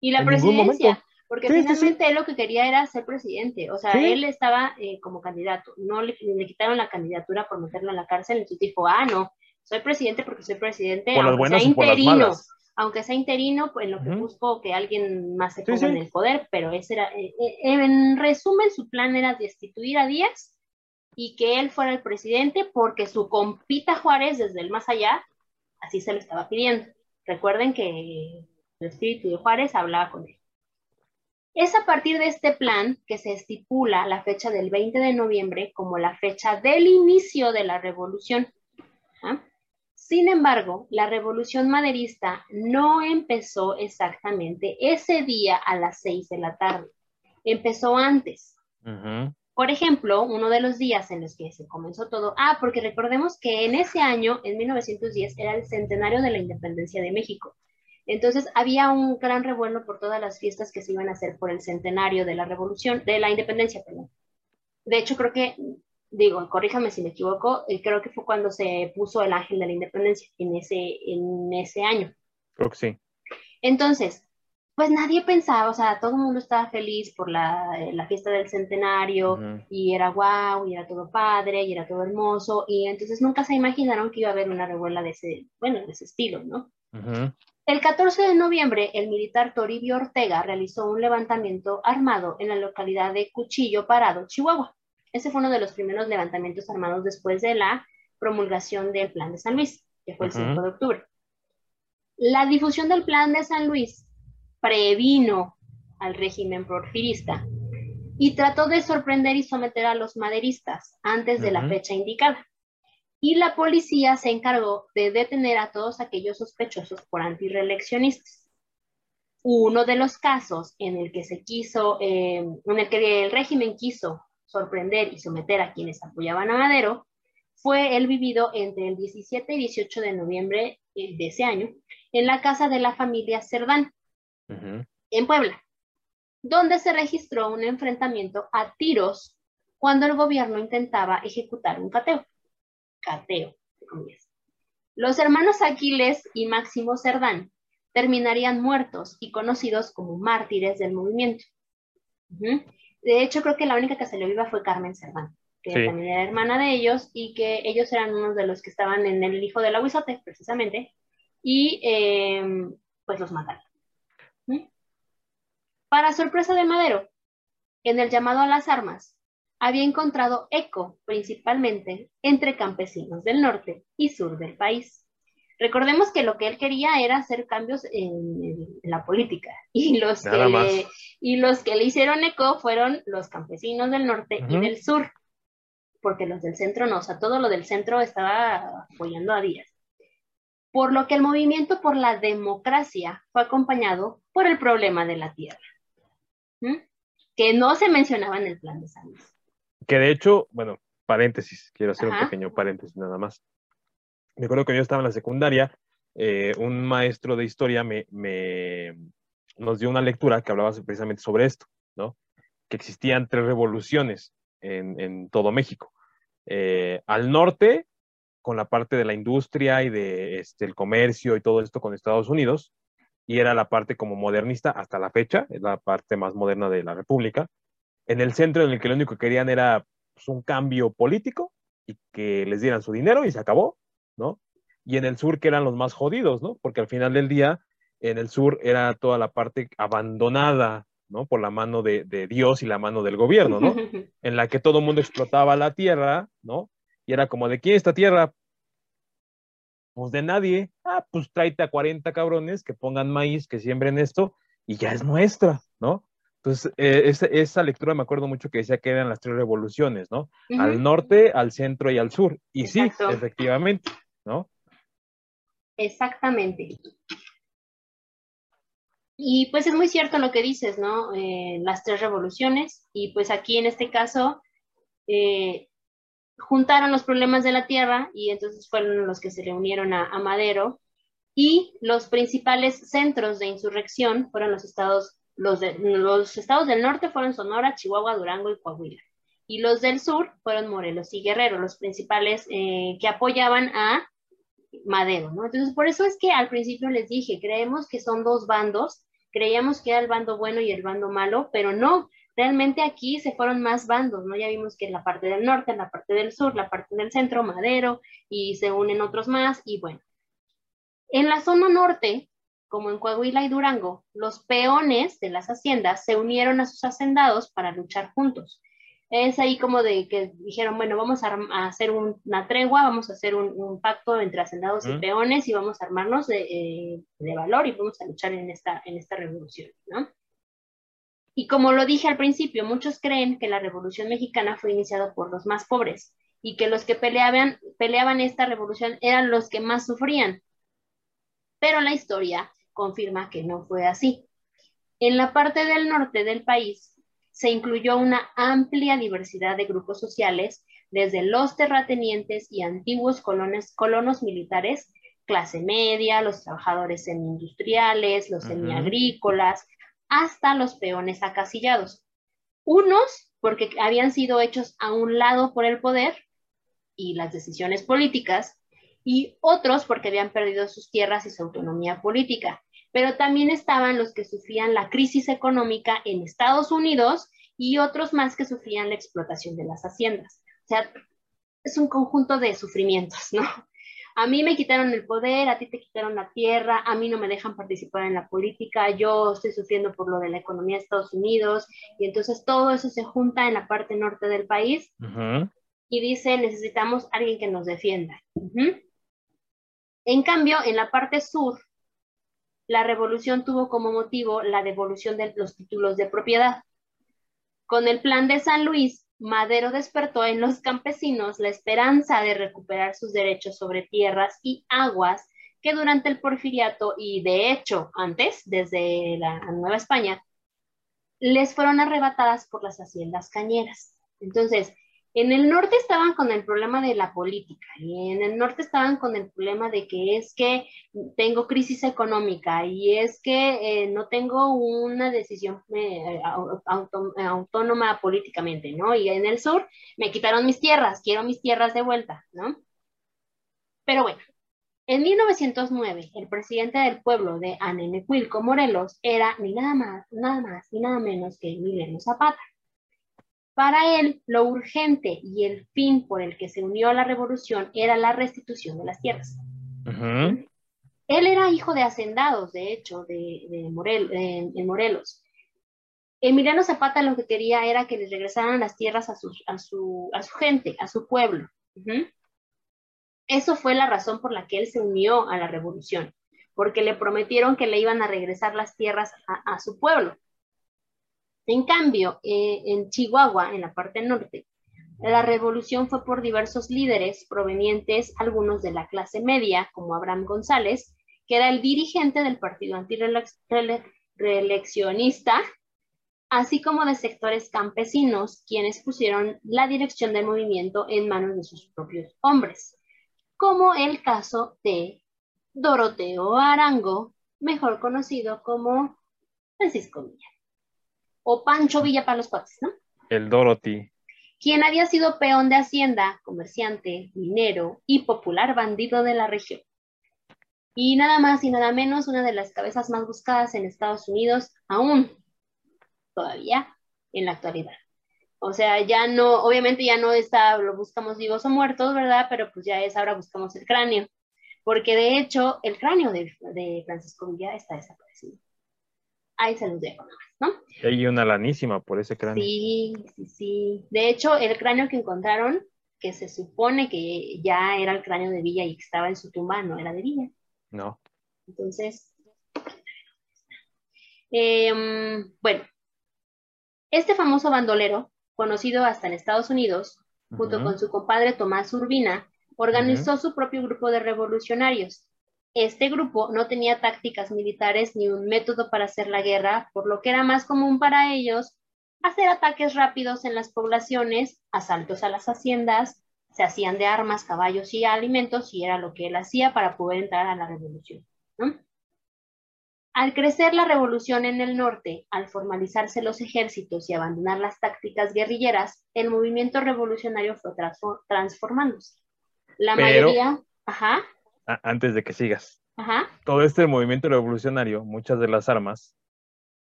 Y la presidencia, porque finalmente él lo que quería era ser presidente. O sea, él estaba eh, como candidato. No le, quitaron la candidatura por meterlo en la cárcel. Entonces dijo, ah, no, soy presidente porque soy presidente, por las buenas interino. aunque sea interino, pues en lo que busco que alguien más se ponga en el poder, pero ese era, eh, eh, en resumen, su plan era destituir a Díaz y que él fuera el presidente porque su compita Juárez desde el más allá, así se lo estaba pidiendo. Recuerden que el espíritu de Juárez hablaba con él. Es a partir de este plan que se estipula la fecha del 20 de noviembre como la fecha del inicio de la revolución. ¿Ah? Sin embargo, la revolución maderista no empezó exactamente ese día a las seis de la tarde. Empezó antes. Por ejemplo, uno de los días en los que se comenzó todo, ah, porque recordemos que en ese año, en 1910, era el centenario de la independencia de México. Entonces había un gran revuelo por todas las fiestas que se iban a hacer por el centenario de la revolución, de la independencia, perdón. De hecho, creo que, digo, corríjame si me equivoco, eh, creo que fue cuando se puso el ángel de la independencia en ese, en ese año. Creo que sí. Entonces, pues nadie pensaba, o sea, todo el mundo estaba feliz por la, eh, fiesta del centenario y era guau, y era todo padre, y era todo hermoso, y entonces nunca se imaginaron que iba a haber una revuela de ese, bueno, de ese estilo, ¿no? El 14 de noviembre, el militar Toribio Ortega realizó un levantamiento armado en la localidad de Cuchillo Parado, Chihuahua. Ese fue uno de los primeros levantamientos armados después de la promulgación del Plan de San Luis, que fue el 5 de octubre. La difusión del Plan de San Luis previno al régimen porfirista y trató de sorprender y someter a los maderistas antes de la fecha indicada. Y la policía se encargó de detener a todos aquellos sospechosos por antireeleccionistas. Uno de los casos en el que se quiso, eh, en el que el régimen quiso sorprender y someter a quienes apoyaban a Madero, fue el vivido entre el 17 y 18 de noviembre eh, de ese año en la casa de la familia Cerdán, en Puebla, donde se registró un enfrentamiento a tiros cuando el gobierno intentaba ejecutar un cateo. Cateo, Los hermanos Aquiles y Máximo Cerdán terminarían muertos y conocidos como mártires del movimiento. De hecho, creo que la única que se le viva fue Carmen Cerdán, que también era hermana de ellos y que ellos eran unos de los que estaban en el hijo de la Huizote, precisamente, y eh, pues los mataron. Para sorpresa de Madero, en el llamado a las armas, había encontrado eco principalmente entre campesinos del norte y sur del país. Recordemos que lo que él quería era hacer cambios en, la política y los, que le, y los que le hicieron eco fueron los campesinos del norte y del sur, porque los del centro no, o sea, todo lo del centro estaba apoyando a Díaz. Por lo que el movimiento por la democracia fue acompañado por el problema de la tierra, que no se mencionaba en el plan de San Que de hecho, bueno, paréntesis, quiero hacer un pequeño paréntesis nada más. Me acuerdo que yo estaba en la secundaria, eh, un maestro de historia me, nos dio una lectura que hablaba precisamente sobre esto, ¿no? Que existían tres revoluciones en, todo México. Eh, al norte con la parte de la industria y de este, el comercio y todo esto con Estados Unidos, y era la parte como modernista hasta la fecha, es la parte más moderna de la República. En el centro en el que lo único que querían era pues, un cambio político y que les dieran su dinero y se acabó, ¿no? Y en el sur que eran los más jodidos, ¿no? Porque al final del día, en el sur era toda la parte abandonada, ¿no? Por la mano de, de Dios y la mano del gobierno, ¿no? En la que todo el mundo explotaba la tierra, ¿no? Y era como, ¿de quién esta tierra? Pues de nadie. Ah, pues tráete a 40 cabrones que pongan maíz, que siembren esto, y ya es nuestra, ¿no? Entonces, eh, esa, lectura me acuerdo mucho que decía que eran las tres revoluciones, ¿no? Al norte, al centro y al sur. Y sí, efectivamente, ¿no? Exactamente. Y pues es muy cierto lo que dices, ¿no? Eh, las tres revoluciones. Y pues aquí en este caso, eh, juntaron los problemas de la tierra y entonces fueron los que se reunieron a, Madero y los principales centros de insurrección fueron los estados, los, los estados del norte fueron Sonora, Chihuahua, Durango y Coahuila. Y los del sur fueron Morelos y Guerrero, los principales eh, que apoyaban a Madero, ¿no? Entonces, por eso es que al principio les dije, creemos que son dos bandos, creíamos que era el bando bueno y el bando malo, pero no, Realmente aquí se fueron más bandos, ¿no? Ya vimos que en la parte del norte, en la parte del sur, la parte del centro, Madero, y se unen otros más, y bueno. En la zona norte, como en Coahuila y Durango, los peones de las haciendas se unieron a sus hacendados para luchar juntos. Es ahí como de que dijeron, bueno, vamos a, hacer una tregua, vamos a hacer un, pacto entre hacendados y peones y vamos a armarnos eh, de, valor y vamos a luchar en esta, en esta revolución, ¿no? Y como lo dije al principio, muchos creen que la revolución mexicana fue iniciada por los más pobres y que los que peleaban, peleaban esta revolución eran los que más sufrían. Pero la historia confirma que no fue así. En la parte del norte del país se incluyó una amplia diversidad de grupos sociales, desde los terratenientes y antiguos colones, colonos militares, clase media, los trabajadores semi-industriales, los semiagrícolas, hasta los peones acasillados. Unos porque habían sido hechos a un lado por el poder y las decisiones políticas, y otros porque habían perdido sus tierras y su autonomía política pero también estaban los que sufrían la crisis económica en Estados Unidos y otros más que sufrían la explotación de las haciendas. O sea, es un conjunto de sufrimientos, ¿no? A mí me quitaron el poder, a ti te quitaron la tierra, a mí no me dejan participar en la política, yo estoy sufriendo por lo de la economía de Estados Unidos, y entonces todo eso se junta en la parte norte del país y dice, necesitamos alguien que nos defienda. En cambio, en la parte sur, la revolución tuvo como motivo la devolución de los títulos de propiedad. Con el plan de San Luis, Madero despertó en los campesinos la esperanza de recuperar sus derechos sobre tierras y aguas que durante el porfiriato y de hecho antes, desde la Nueva España, les fueron arrebatadas por las haciendas cañeras. Entonces, en el norte estaban con el problema de la política y en el norte estaban con el problema de que es que tengo crisis económica y es que eh, no tengo una decisión eh, autónoma políticamente, ¿no? Y en el sur me quitaron mis tierras, quiero mis tierras de vuelta, ¿no? Pero bueno, en 1909, el presidente del pueblo de Anenecuilco, Morelos, era ni nada más, nada más, ni nada menos que Emiliano Zapata. Para él, lo urgente y el fin por el que se unió a la revolución era la restitución de las tierras. Él era hijo de hacendados, de hecho, de, Morelos. Emiliano Zapata lo que quería era que les regresaran las tierras a su, a su, gente, a su pueblo. Eso fue la razón por la que él se unió a la revolución, porque le prometieron que le iban a regresar las tierras a su pueblo. En cambio, eh, en Chihuahua, en la parte norte, la revolución fue por diversos líderes provenientes, algunos de la clase media, como Abraham González, que era el dirigente del partido antireeleccionista, así como de sectores campesinos, quienes pusieron la dirección del movimiento en manos de sus propios hombres, como el caso de Doroteo Arango, mejor conocido como Francisco Villa o Pancho Villa para los cuates, ¿no? El Dorothy. Quien había sido peón de hacienda, comerciante, minero y popular bandido de la región. Y nada más y nada menos, una de las cabezas más buscadas en Estados Unidos, aún todavía en la actualidad. O sea, ya no, obviamente ya no está, lo buscamos vivos o muertos, ¿verdad? Pero pues ya es, ahora buscamos el cráneo. Porque de hecho, el cráneo de, de Francisco Villa está desaparecido. Ahí se los dejo ¿no? Hay una lanísima por ese cráneo. Sí, sí, sí. De hecho, el cráneo que encontraron, que se supone que ya era el cráneo de Villa y que estaba en su tumba, no era de Villa. No. Entonces, em, bueno, este famoso bandolero, conocido hasta en Estados Unidos, junto con su compadre Tomás Urbina, organizó su propio grupo de revolucionarios, este grupo no tenía tácticas militares ni un método para hacer la guerra, por lo que era más común para ellos hacer ataques rápidos en las poblaciones, asaltos a las haciendas, se hacían de armas, caballos y alimentos, y era lo que él hacía para poder entrar a la revolución. Al crecer la revolución en el norte, al formalizarse los ejércitos y abandonar las tácticas guerrilleras, el movimiento revolucionario fue transformándose. La mayoría, ajá antes de que sigas. Todo este movimiento revolucionario, muchas de las armas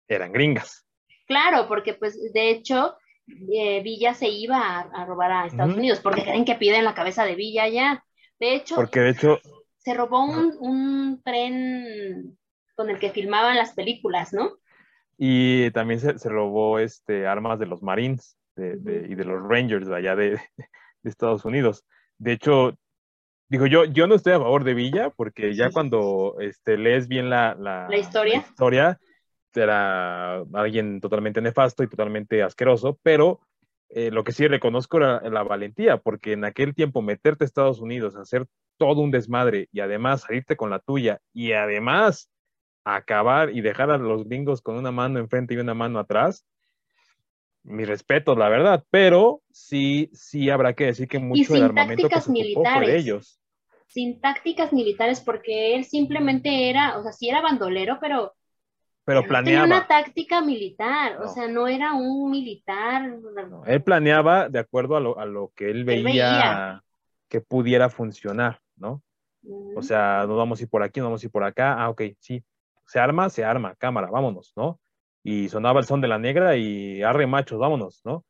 eran gringas. Claro, porque pues de hecho eh, Villa se iba a, robar a Estados Unidos, porque creen que piden la cabeza de Villa ya. De hecho, porque de hecho se robó un, tren, con el que filmaban las películas, ¿no? Y también se, robó este, armas de los Marines y de los Rangers de allá de, Estados Unidos. De hecho, digo, yo, yo no estoy a favor de Villa, porque ya cuando este, lees bien la, la, historia? la historia, era alguien totalmente nefasto y totalmente asqueroso, pero eh, lo que sí reconozco era la valentía, porque en aquel tiempo meterte a Estados Unidos, hacer todo un desmadre y además salirte con la tuya y además acabar y dejar a los gringos con una mano enfrente y una mano atrás, mi respeto, la verdad, pero sí, sí habrá que decir que mucho del armamento que militares. de ellos. Sin tácticas militares, porque él simplemente era, o sea, sí era bandolero, pero pero planeaba. Tenía una táctica militar, o sea, no era un militar. él planeaba de acuerdo a lo, a lo que él veía, que pudiera funcionar, ¿no? O sea, nos vamos a ir por aquí, nos vamos a ir por acá, ah, ok, sí, se arma, se arma, cámara, vámonos, ¿no? Y sonaba el son de la negra y arre machos, vámonos, ¿no?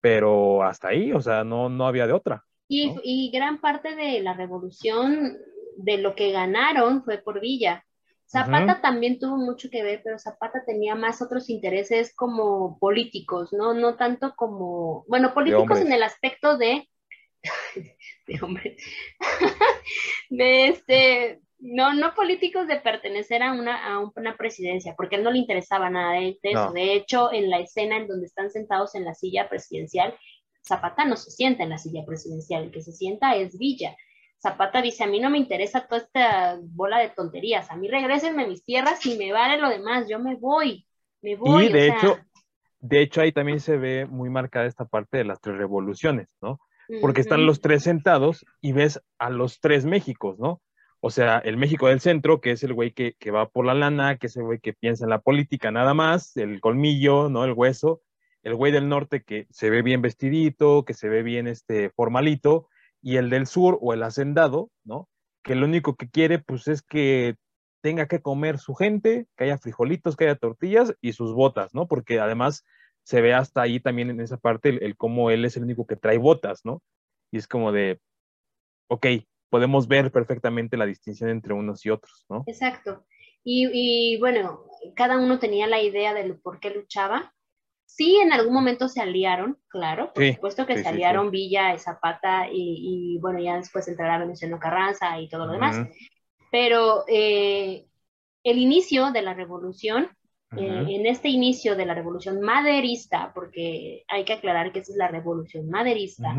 Pero hasta ahí, o sea, no, no había de otra. Y, y gran parte de la revolución, de lo que ganaron, fue por Villa Zapata también tuvo mucho que ver, pero Zapata tenía más otros intereses como políticos, ¿no? No tanto como, bueno, políticos en el aspecto de, de hombre, de este, no, no políticos de pertenecer a una, a una presidencia, porque a él no le interesaba nada de, eso. De hecho, en la escena en donde están sentados en la silla presidencial, Zapata no se sienta en la silla presidencial, el que se sienta es Villa. Zapata dice, a mí no me interesa toda esta bola de tonterías, a mí regresenme mis tierras y me vale lo demás, yo me voy, me voy. Y de hecho, de hecho ahí también se ve muy marcada esta parte de las tres revoluciones, ¿no? Porque están los tres sentados y ves a los tres Méxicos, ¿no? O sea, el México del centro, que es el güey que, que va por la lana, que es el güey que piensa en la política nada más, el colmillo, ¿no? El hueso. El güey del norte que se ve bien vestidito, que se ve bien este formalito, y el del sur o el hacendado, ¿no? Que lo único que quiere, pues, es que tenga que comer su gente, que haya frijolitos, que haya tortillas y sus botas, ¿no? Porque además se ve hasta ahí también en esa parte el, cómo él es el único que trae botas, ¿no? Y es como de, ok, podemos ver perfectamente la distinción entre unos y otros, ¿no? Exacto. Y, y bueno, cada uno tenía la idea de por qué luchaba, Sí, en algún momento se aliaron, claro, por supuesto que se aliaron Villa, Zapata y, bueno, ya después entrará Venustiano Carranza y todo lo demás. Pero eh, el inicio de la revolución, eh, en este inicio de la revolución maderista, porque hay que aclarar que esa es la revolución maderista,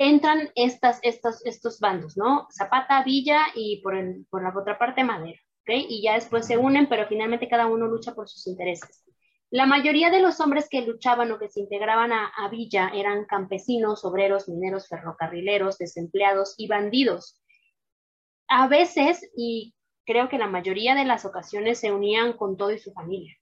entran estas, estos, estos bandos, ¿no? Zapata, Villa y por, por la otra parte Madero, ¿ok? Y ya después se unen, pero finalmente cada uno lucha por sus intereses. La mayoría de los hombres que luchaban o que se integraban a, Villa eran campesinos, obreros, mineros, ferrocarrileros, desempleados y bandidos. A veces, y creo que la mayoría de las ocasiones, se unían con todo y su familia.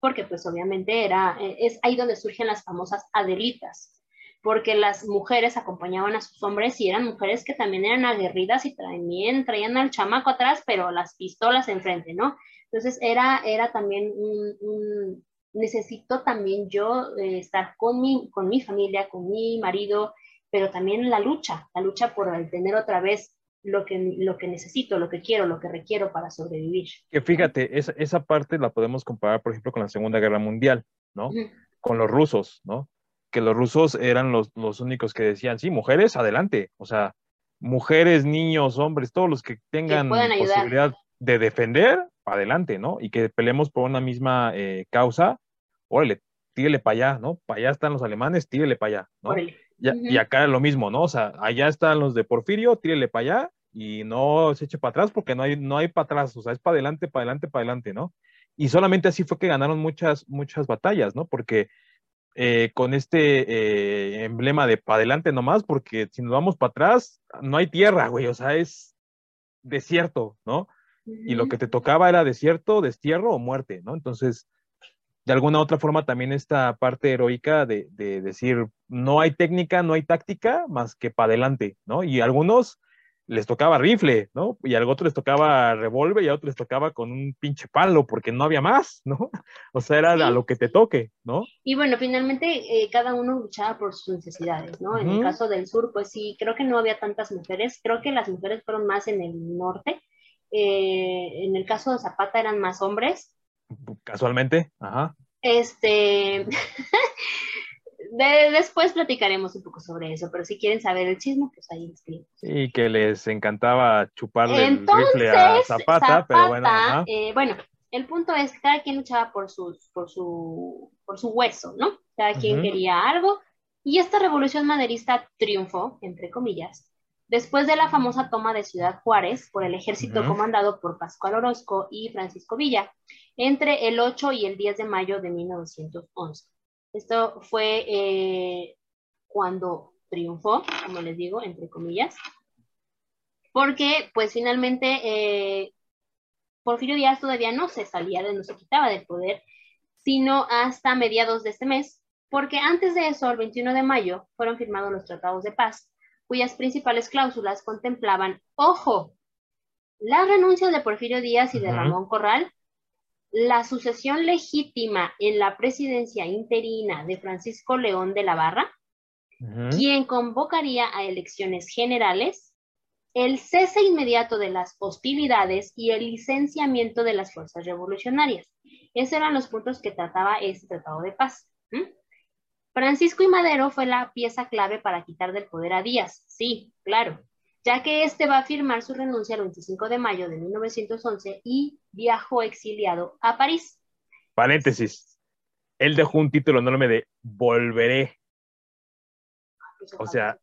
Porque pues obviamente era, eh, es ahí donde surgen las famosas adelitas, porque las mujeres acompañaban a sus hombres y eran mujeres que también eran aguerridas y también traían al chamaco atrás, pero las pistolas enfrente, ¿no? Entonces era, era también un, necesito también yo eh, estar con mi, con mi familia, con mi marido, pero también la lucha, la lucha por tener otra vez lo que, lo que necesito, lo que quiero, lo que requiero para sobrevivir. Que fíjate, esa, esa parte la podemos comparar, por ejemplo, con la Segunda Guerra Mundial, ¿no? Con los rusos, ¿no? Que los rusos eran los, los únicos que decían, sí, mujeres, adelante. O sea, mujeres, niños, hombres, todos los que tengan posibilidad de defender, adelante, ¿no? Y que peleemos por una misma eh, causa, órale, tírele para allá, ¿no? Para allá están los alemanes, tírele para allá, ¿no? Y, acá es lo mismo, ¿no? O sea, allá están los de Porfirio, tírele para allá y no se eche para atrás porque no hay, no hay para atrás, o sea, es para adelante, para adelante, para adelante, ¿no? Y solamente así fue que ganaron muchas, muchas batallas, ¿no? Porque eh, con este eh, emblema de para adelante nomás, porque si nos vamos para atrás, no hay tierra, güey, o sea, es desierto, ¿no? y lo que te tocaba era desierto, destierro o muerte, ¿no? Entonces, de alguna otra forma también esta parte heroica de, decir, no hay técnica, no hay táctica, más que para adelante, ¿no? Y algunos les tocaba rifle, ¿no? Y a otros les tocaba revólver y a otros les tocaba con un pinche palo, porque no había más, ¿no? O sea, era a lo que te toque, ¿no? Y bueno, finalmente eh, cada uno luchaba por sus necesidades, ¿no? En el caso del sur, pues sí, creo que no había tantas mujeres, creo que las mujeres fueron más en el norte, Eh, en el caso de Zapata eran más hombres. Casualmente, ajá. Este, después platicaremos un poco sobre eso, pero si quieren saber el chisme, pues ahí escribimos. Y que les encantaba chuparle el rifle a Zapata, pero bueno. Eh, bueno, el punto es que cada quien luchaba por, por, su, por su hueso, ¿no? Cada quien quería algo. Y esta revolución maderista triunfó, entre comillas, después de la famosa toma de Ciudad Juárez por el ejército comandado por Pascual Orozco y Francisco Villa entre el 8 y el 10 de mayo de 1911. Esto fue eh, cuando triunfó, como les digo, entre comillas, porque pues finalmente eh, Porfirio Díaz todavía no se salía, de, no se quitaba del poder, sino hasta mediados de este mes, porque antes de eso, el 21 de mayo, fueron firmados los tratados de paz, cuyas principales cláusulas contemplaban, ojo, la renuncia de Porfirio Díaz y de Ramón Corral, la sucesión legítima en la presidencia interina de Francisco León de la Barra, quien convocaría a elecciones generales, el cese inmediato de las hostilidades y el licenciamiento de las fuerzas revolucionarias. Esos eran los puntos que trataba este tratado de paz. Francisco y Madero fue la pieza clave para quitar del poder a Díaz, sí, claro, ya que éste va a firmar su renuncia el 25 de mayo de 1911 y viajó exiliado a París. Paréntesis, él dejó un título enorme de Volveré. O sea,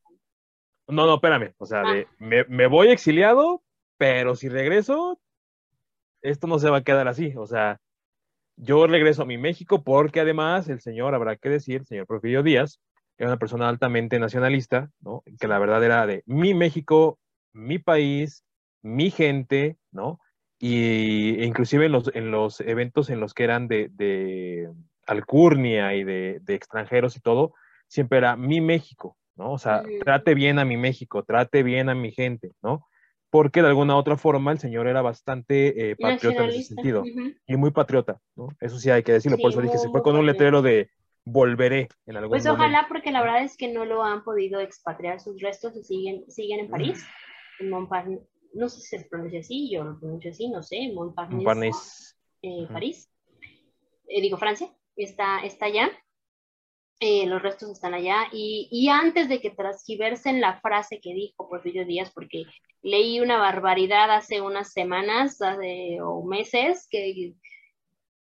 no, no, espérame, o sea, de, me, me voy exiliado, pero si regreso, esto no se va a quedar así, o sea, yo regreso a mi México porque además el señor, habrá que decir, el señor Porfirio Díaz, era una persona altamente nacionalista, ¿no? Que la verdad era de mi México, mi país, mi gente, ¿no? Y e inclusive en los, en los eventos en los que eran de, de alcurnia y de, de, extranjeros y todo, siempre era mi México, ¿no? O sea, trate bien a mi México, trate bien a mi gente, ¿no? Porque de alguna otra forma el señor era bastante eh, patriota en ese sentido, y muy patriota, ¿no? Eso sí hay que decirlo, por eso dije, se fue con un letrero de volveré en algún Pues ojalá, porque la verdad es que no lo han podido expatriar sus restos y siguen, siguen en París, en Montparnasse, no sé si se pronuncia así, yo lo pronuncio así, no sé, Montparnasse, eh, París, eh, digo Francia, está, está allá, eh, los restos están allá, y, y antes de que transgiversen la frase que dijo Porfirio Díaz, porque leí una barbaridad hace unas semanas o meses, que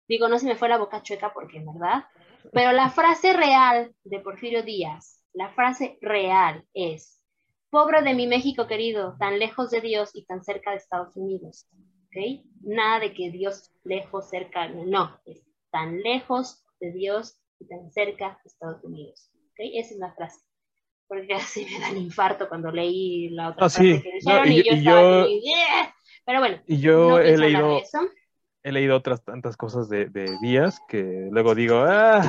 digo, no se me fue la boca chueca porque en verdad pero la frase real de Porfirio Díaz, la frase real es, pobre de mi México querido, tan lejos de Dios y tan cerca de Estados Unidos. ¿Ok? Nada de que Dios lejos, cerca, no, es tan lejos de Dios y tan cerca de Estados Unidos. ¿Ok? Esa es la frase. Porque casi me dan infarto cuando leí la otra frase que dijeron y, yo, Pero bueno, y yo he leído, he leído otras tantas cosas de, Díaz que luego digo, ah.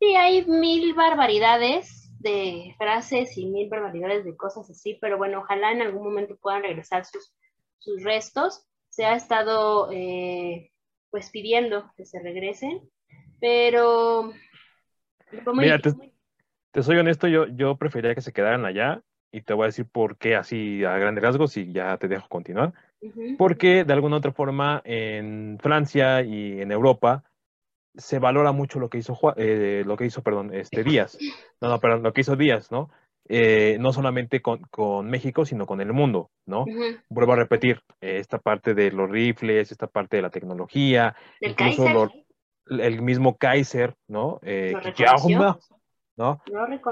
Sí, hay mil barbaridades de frases y mil barbaridades de cosas así, pero bueno, ojalá en algún momento puedan regresar sus, sus restos. Se ha estado eh, pues pidiendo que se regresen, pero... Mira, te, soy honesto, yo, yo preferiría que se quedaran allá y te voy a decir por qué así a grandes rasgos y ya te dejo continuar. Porque de alguna otra forma en Francia y en Europa se valora mucho lo que hizo eh, lo que hizo, perdón, este Díaz. No, no, perdón, lo que hizo Díaz, ¿no? Eh, no solamente con, con, México, sino con el mundo, ¿no? Vuelvo a repetir, esta parte de los rifles, esta parte de la tecnología, incluso el mismo Kaiser, ¿no? Eh, ¿no?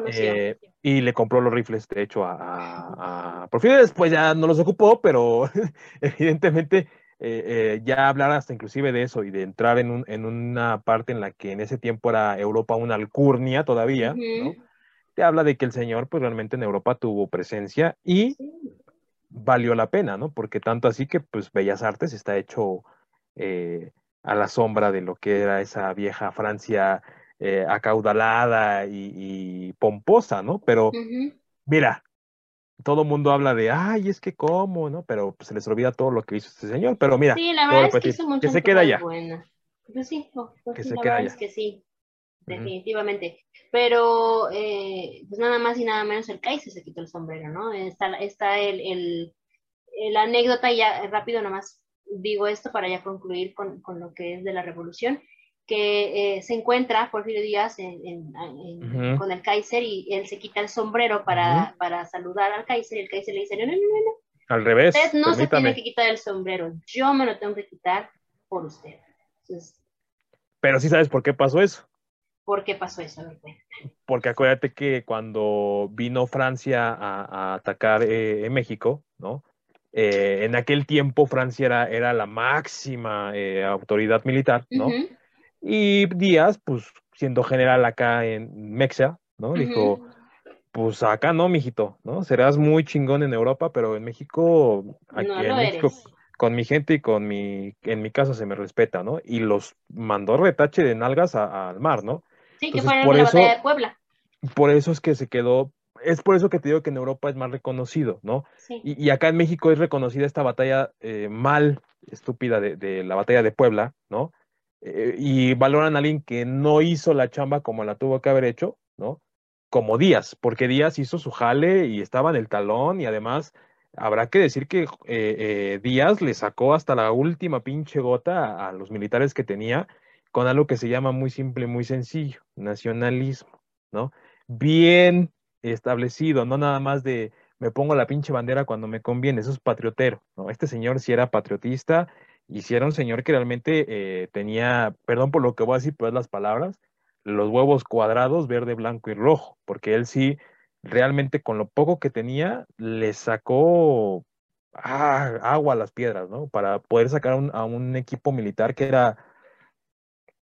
Eh, y le compró los rifles, de hecho, a, a, Porfirio. Después ya no los ocupó, pero evidentemente eh, eh, ya hablar hasta inclusive de eso y de entrar en, un, en una parte en la que en ese tiempo era Europa una alcurnia todavía, ¿no? Te habla de que el señor, pues realmente en Europa tuvo presencia y valió la pena, ¿no? Porque tanto así que, pues, Bellas Artes está hecho a la sombra de lo que era esa vieja Francia eh, acaudalada y, pomposa, ¿no? Pero mira, todo el mundo habla de, ay, es que cómo, ¿no? Pero pues, se les olvida todo lo que hizo este señor. Pero mira, sí, la verdad es que, hizo que se queda allá. Pues sí, pues, que se queda allá. Es que sí. definitivamente. Pero eh, pues nada más y nada menos el Kaiser se quitó el sombrero, ¿no? Está, está el, el, la anécdota, y ya rápido nomás digo esto para ya concluir con, con lo que es de la revolución, que eh, se encuentra Porfirio Díaz en, con el Kaiser y él se quita el sombrero para, para saludar al Kaiser y el Kaiser le dice, no, no, no, no. Al revés. Usted no se tiene que quitar el sombrero, yo me lo tengo que quitar por usted. Pero sí sabes por qué pasó eso. ¿Por qué pasó eso? Porque acuérdate que cuando vino Francia a, atacar eh, en México, ¿no? Eh, en aquel tiempo Francia era, era la máxima eh, autoridad militar, ¿no? Y Díaz, pues siendo general acá en Mexia, ¿no? Dijo, pues acá no, mijito, ¿no? Serás muy chingón en Europa, pero en México, aquí en México, con mi gente y con mi, en mi casa se me respeta, ¿no? Y los mandó retache de nalgas al mar, ¿no? Sí, que fue por la batalla de Puebla. Por eso es que se quedó, es por eso que te digo que en Europa es más reconocido, ¿no? Sí. Y, acá en México es reconocida esta batalla eh, mal, estúpida de, de, la batalla de Puebla, ¿no? Eh, y valoran a alguien que no hizo la chamba como la tuvo que haber hecho, ¿no? Como Díaz, porque Díaz hizo su jale y estaba en el talón y además habrá que decir que eh, eh, Díaz le sacó hasta la última pinche gota a, los militares que tenía con algo que se llama muy simple, muy sencillo, nacionalismo, ¿no? Bien establecido, no nada más de me pongo la pinche bandera cuando me conviene, eso es patriotero, ¿no? Este señor sí era patriotista un señor que realmente eh, tenía, perdón por lo que voy a decir, pues las palabras, los huevos cuadrados, verde, blanco y rojo, porque él sí realmente con lo poco que tenía, le sacó ah, agua a las piedras, ¿no? Para poder sacar a un equipo militar que era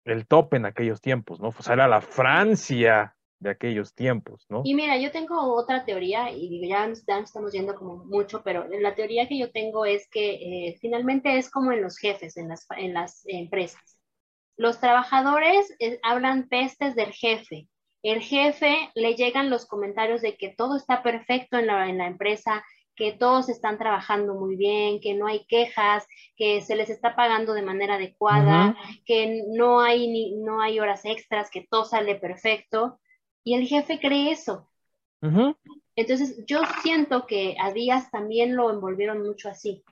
el top en aquellos tiempos, ¿no? O sea, era la Francia de aquellos tiempos, ¿no? Y mira, yo tengo otra teoría, y digo, ya, estamos yendo como mucho, pero la teoría que yo tengo es que eh, finalmente es como en los jefes, en las, en las empresas. Los trabajadores eh, hablan pestes del jefe, el jefe le llegan los comentarios de que todo está perfecto en la, en la empresa, que todos están trabajando muy bien, que no hay quejas, que se les está pagando de manera adecuada, que no hay, ni, no hay horas extras, que todo sale perfecto. Y el jefe cree eso. Entonces, yo siento que a Díaz también lo envolvieron mucho así,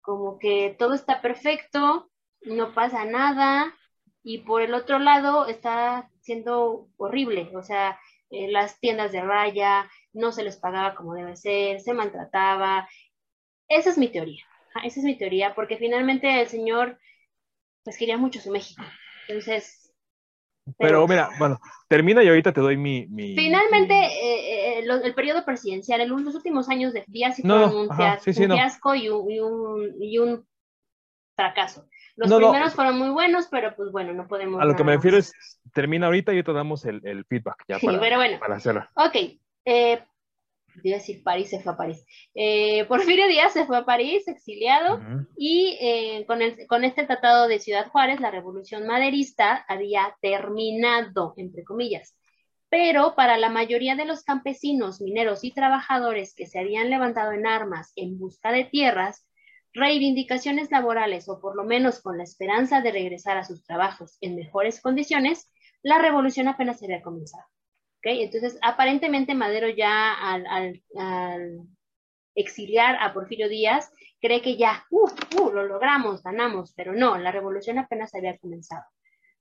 como que todo está perfecto, no pasa nada, y por el otro lado está siendo horrible, o sea, eh, las tiendas de raya, no se les pagaba como debe ser, se maltrataba. Esa es mi teoría, esa es mi teoría, porque finalmente el señor pues quería mucho su México. Entonces... Pero, mira, bueno, termina y ahorita te doy mi... finalmente, eh, eh, el periodo presidencial, en los últimos años de Díaz y un, fiasco y un, y un fracaso. Los primeros fueron muy buenos, pero pues bueno, no podemos. A lo que me refiero es, termina ahorita y te damos el, el feedback ya para, pero bueno. para hacerlo. Ok. Eh, a decir París se fue a París. Eh, Porfirio Díaz se fue a París, exiliado, y eh, con, el, con este tratado de Ciudad Juárez, la revolución maderista había terminado, entre comillas. Pero para la mayoría de los campesinos, mineros y trabajadores que se habían levantado en armas en busca de tierras, reivindicaciones laborales o por lo menos con la esperanza de regresar a sus trabajos en mejores condiciones, la revolución apenas había comenzado. Entonces, aparentemente Madero ya al, exiliar a Porfirio Díaz cree que ya, uh, uh, lo logramos, ganamos, pero no, la revolución apenas había comenzado.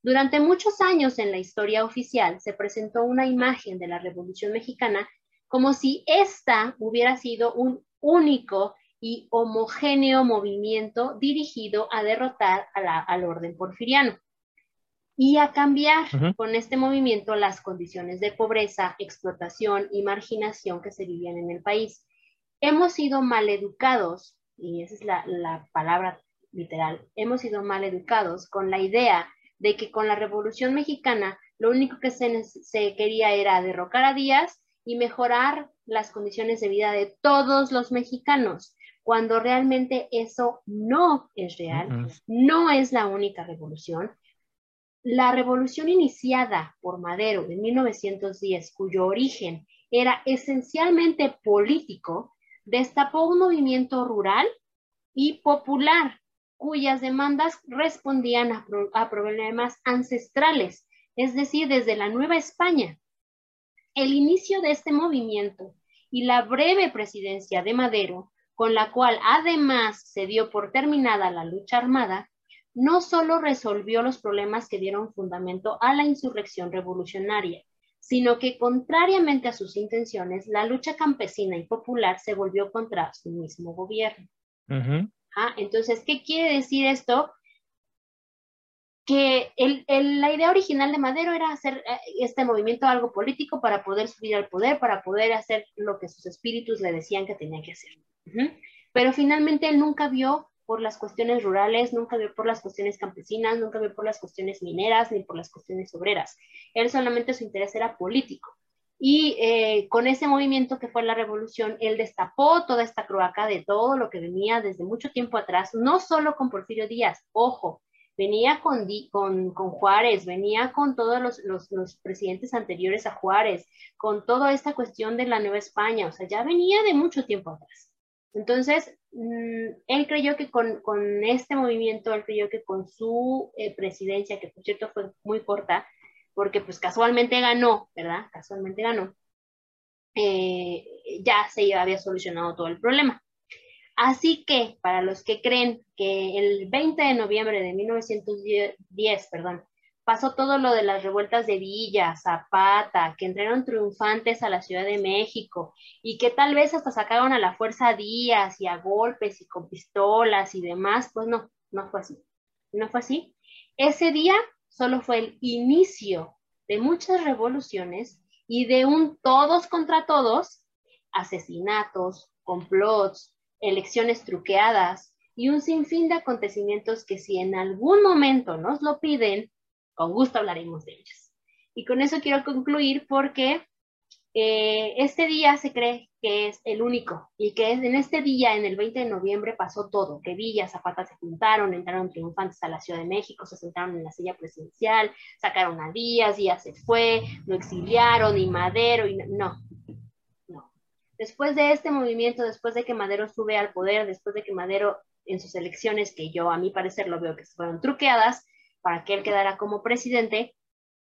Durante muchos años en la historia oficial se presentó una imagen de la Revolución Mexicana como si esta hubiera sido un único y homogéneo movimiento dirigido a derrotar al orden porfiriano y a cambiar con este movimiento las condiciones de pobreza, explotación y marginación que se vivían en el país. Hemos sido maleducados, y esa es la, palabra literal, hemos sido maleducados con la idea de que con la Revolución Mexicana lo único que se, se quería era derrocar a Díaz y mejorar las condiciones de vida de todos los mexicanos cuando realmente eso no es real, no es la única revolución. La revolución iniciada por Madero en 1910, cuyo origen era esencialmente político, destapó un movimiento rural y popular cuyas demandas respondían a, problemas ancestrales es decir, desde la Nueva España. El inicio de este movimiento y la breve presidencia de Madero, con la cual además se dio por terminada la lucha armada, no solo resolvió los problemas que dieron fundamento a la insurrección revolucionaria, sino que contrariamente a sus intenciones, la lucha campesina y popular se volvió contra su mismo gobierno. ah, entonces, ¿qué quiere decir esto? Que la idea original de Madero era hacer eh, este movimiento algo político para poder subir al poder, para poder hacer lo que sus espíritus le decían que tenía que hacer. Pero finalmente él nunca vio por las cuestiones rurales, nunca vio por las cuestiones campesinas, nunca vio por las cuestiones mineras ni por las cuestiones obreras. Él solamente su interés era político. Y eh, con ese movimiento que fue la revolución, él destapó toda esta croaca de todo lo que venía desde mucho tiempo atrás, no solo con Porfirio Díaz, ojo, venía con, con, con Juárez, venía con todos los, los, los, presidentes anteriores a Juárez, con toda esta cuestión de la Nueva España, o sea, ya venía de mucho tiempo atrás. Entonces, él creyó que con, este movimiento, él creyó que con su eh, presidencia, que por cierto fue muy corta, porque pues casualmente ganó, ¿verdad? Casualmente ganó, eh, ya se había solucionado todo el problema. Así que, para los que creen que el 20 de noviembre de 1910, perdón, pasó todo lo de las revueltas de Villa, Zapata, que entraron triunfantes a la Ciudad de México y que tal vez hasta sacaron a la fuerza a Díaz y a golpes y con pistolas y demás, pues no, no fue así. No fue así. Ese día solo fue el inicio de muchas revoluciones y de un todos contra todos, asesinatos, complots, elecciones truqueadas y un sinfín de acontecimientos que si en algún momento nos lo piden, con gusto hablaremos de ellos. Y con eso quiero concluir porque eh, este día se cree que es el único y que es en este día, en el 20 de noviembre, pasó todo, que Villa, Zapata se juntaron, entraron triunfantes a la Ciudad de México, se sentaron en la silla presidencial, sacaron a Díaz, Díaz se fue, lo exiliaron y Madero, y no, no. Después de este movimiento, después de que Madero sube al poder, después de que Madero en sus elecciones, que yo a mi parecer lo veo que fueron truqueadas, para que él quedara como presidente.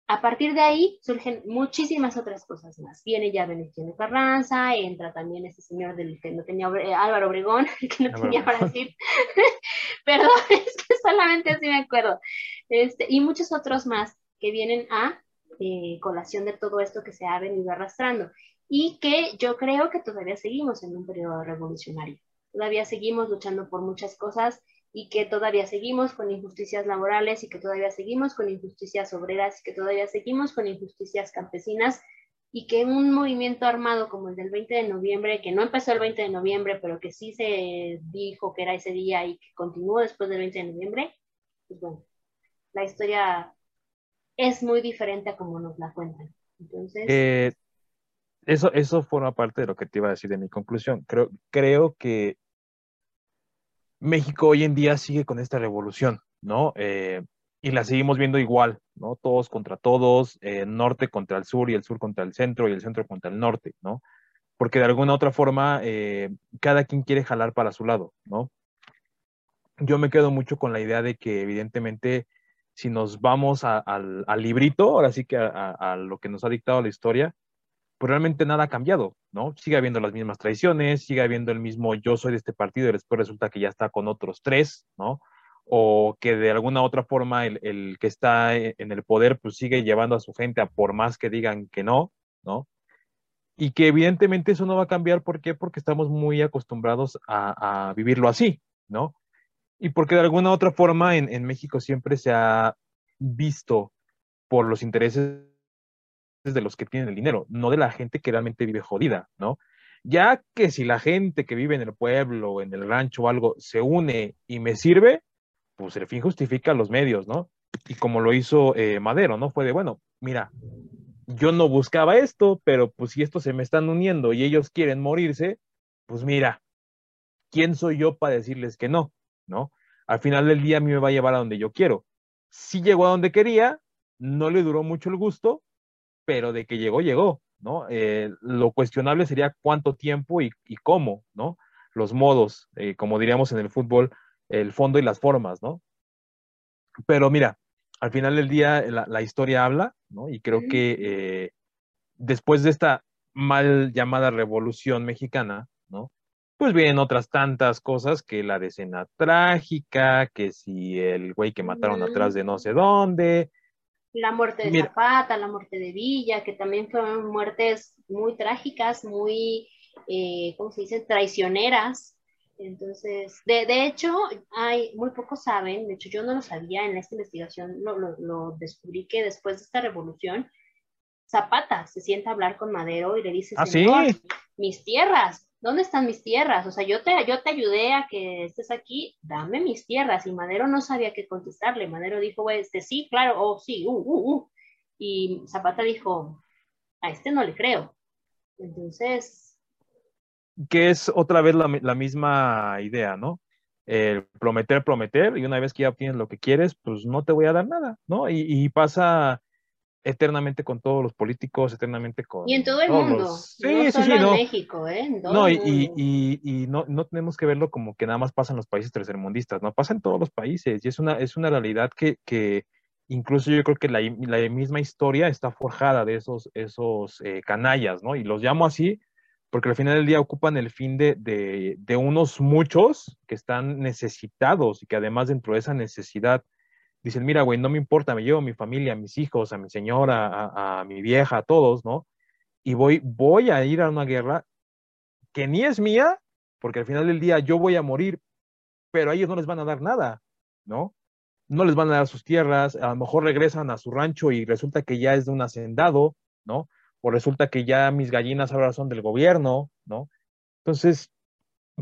A partir de ahí surgen muchísimas otras cosas más. Viene ya Venezuela Carranza, entra también este señor del que no tenía, eh, Álvaro Obregón, que no tenía para decir. Perdón, es que solamente así me acuerdo. Este, y muchos otros más que vienen a eh, colación de todo esto que se ha venido arrastrando y que yo creo que todavía seguimos en un periodo revolucionario. Todavía seguimos luchando por muchas cosas y que todavía seguimos con injusticias laborales y que todavía seguimos con injusticias obreras y que todavía seguimos con injusticias campesinas y que un movimiento armado como el del 20 de noviembre, que no empezó el 20 de noviembre, pero que sí se dijo que era ese día y que continuó después del 20 de noviembre, pues bueno, la historia es muy diferente a como nos la cuentan. Entonces... Eh, eso, eso forma parte de lo que te iba a decir de mi conclusión. Creo, creo que México hoy en día sigue con esta revolución, ¿no? Eh, y la seguimos viendo igual, ¿no? Todos contra todos, eh, norte contra el sur y el sur contra el centro y el centro contra el norte, ¿no? Porque de alguna otra forma eh, cada quien quiere jalar para su lado, ¿no? Yo me quedo mucho con la idea de que evidentemente si nos vamos al, librito, ahora sí que a, lo que nos ha dictado la historia, pues realmente nada ha cambiado, ¿no? Sigue habiendo las mismas traiciones, sigue habiendo el mismo yo soy de este partido y después resulta que ya está con otros tres, ¿no? O que de alguna otra forma el, que está en el poder pues sigue llevando a su gente a por más que digan que no, ¿no? Y que evidentemente eso no va a cambiar, ¿por qué? Porque estamos muy acostumbrados a, vivirlo así, ¿no? Y porque de alguna otra forma en México siempre se ha visto por los intereses de los que tienen el dinero, no de la gente que realmente vive jodida, ¿no? Ya que si la gente que vive en el pueblo, en el rancho o algo, se une y me sirve, pues el fin justifica los medios, ¿no? Y como lo hizo eh, Madero, ¿no? Fue de, bueno, mira, yo no buscaba esto, pero pues si estos se me están uniendo y ellos quieren morirse, pues mira, ¿quién soy yo para decirles que no? ¿No? Al final del día a mí me va a llevar a donde yo quiero. Si llegó a donde quería, no le duró mucho el gusto, pero de que llegó, llegó, ¿no? Eh, lo cuestionable sería cuánto tiempo y, cómo, ¿no? Los modos, eh, como diríamos en el fútbol, el fondo y las formas, ¿no? Pero mira, al final del día la, historia habla, ¿no? Y creo que eh, después de esta mal llamada revolución mexicana, ¿no? Pues vienen otras tantas cosas que la decena trágica, que si el güey que mataron atrás de no sé dónde. La muerte de Zapata, la muerte de Villa, que también fueron muertes muy trágicas, muy, eh, ¿cómo se dice?, traicioneras. Entonces, de, de, hecho, hay, muy pocos saben, de hecho yo no lo sabía en esta investigación, lo, lo, lo descubrí que después de esta revolución, Zapata se sienta a hablar con Madero y le dice, ¿Ah, mis tierras, ¿dónde están mis tierras? O sea, yo te, yo te ayudé a que estés aquí, dame mis tierras. Y Madero no sabía qué contestarle. Madero dijo, este, sí, claro, oh, sí, uh, uh, uh. Y Zapata dijo, a este no le creo. Entonces... Que es otra vez la, misma idea, ¿no? prometer, prometer, y una vez que ya obtienes lo que quieres, pues no te voy a dar nada, ¿no? y pasa eternamente con todos los políticos, eternamente con... Y en todo el mundo, sí, no sí, solo en México, ¿eh? no, y, y, y, no, no tenemos que verlo como que nada más pasa en los países tercermundistas, no, pasa en todos los países, y es una, es una realidad que, que incluso yo creo que la, la, misma historia está forjada de esos, esos eh, canallas, ¿no? Y los llamo así porque al final del día ocupan el fin de, de, de unos muchos que están necesitados y que además dentro de esa necesidad dicen, mira, güey, no me importa, me llevo a mi familia, a mis hijos, a mi señora, a, mi vieja, a todos, ¿no? Y voy, voy a ir a una guerra que ni es mía, porque al final del día yo voy a morir, pero a ellos no les van a dar nada, ¿no? No les van a dar sus tierras, a lo mejor regresan a su rancho y resulta que ya es de un hacendado, ¿no? O resulta que ya mis gallinas ahora son del gobierno, ¿no? Entonces,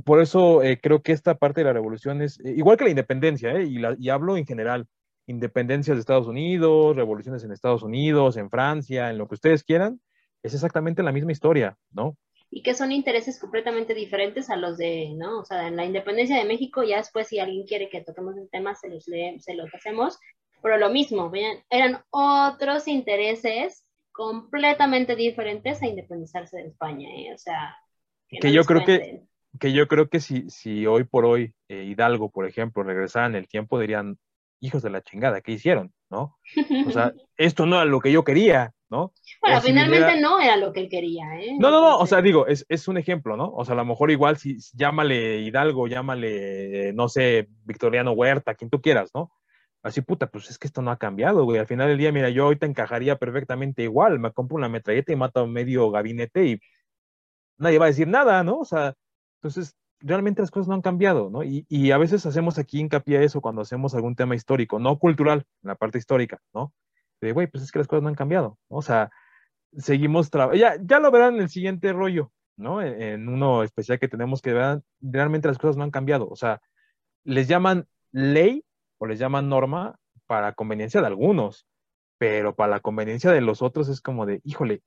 por eso eh, creo que esta parte de la revolución es eh, igual que la independencia, ¿eh? y, la, y hablo en general, independencias de Estados Unidos, revoluciones en Estados Unidos, en Francia, en lo que ustedes quieran, es exactamente la misma historia, ¿no? Y que son intereses completamente diferentes a los de, ¿no? O sea, en la independencia de México, ya después si alguien quiere que toquemos el tema, se los, se los hacemos, pero lo mismo, eran otros intereses completamente diferentes a independizarse de España, ¿eh? O sea, que, yo creo que que yo creo que si, si hoy por hoy eh, Hidalgo, por ejemplo, regresara en el tiempo, dirían, hijos de la chingada, ¿qué hicieron? ¿No? O sea, esto no era lo que yo quería, ¿no? Bueno, finalmente no era lo que él quería, ¿eh? No, no, no, o sea, digo, es, es, un ejemplo, ¿no? O sea, a lo mejor igual si llámale Hidalgo, llámale, no sé, Victoriano Huerta, quien tú quieras, ¿no? Así, puta, pues es que esto no ha cambiado, güey. Al final del día, mira, yo ahorita encajaría perfectamente igual. Me compro una metralleta y mato a medio gabinete y nadie va a decir nada, ¿no? O sea, entonces, realmente las cosas no han cambiado, ¿no? Y, y, a veces hacemos aquí hincapié a eso cuando hacemos algún tema histórico, no cultural, en la parte histórica, ¿no? De, güey, pues es que las cosas no han cambiado, ¿no? O sea, seguimos trabajando, ya, ya lo verán en el siguiente rollo, ¿no? En, uno especial que tenemos que ver, realmente las cosas no han cambiado, o sea, les llaman ley o les llaman norma para conveniencia de algunos, pero para la conveniencia de los otros es como de, híjole,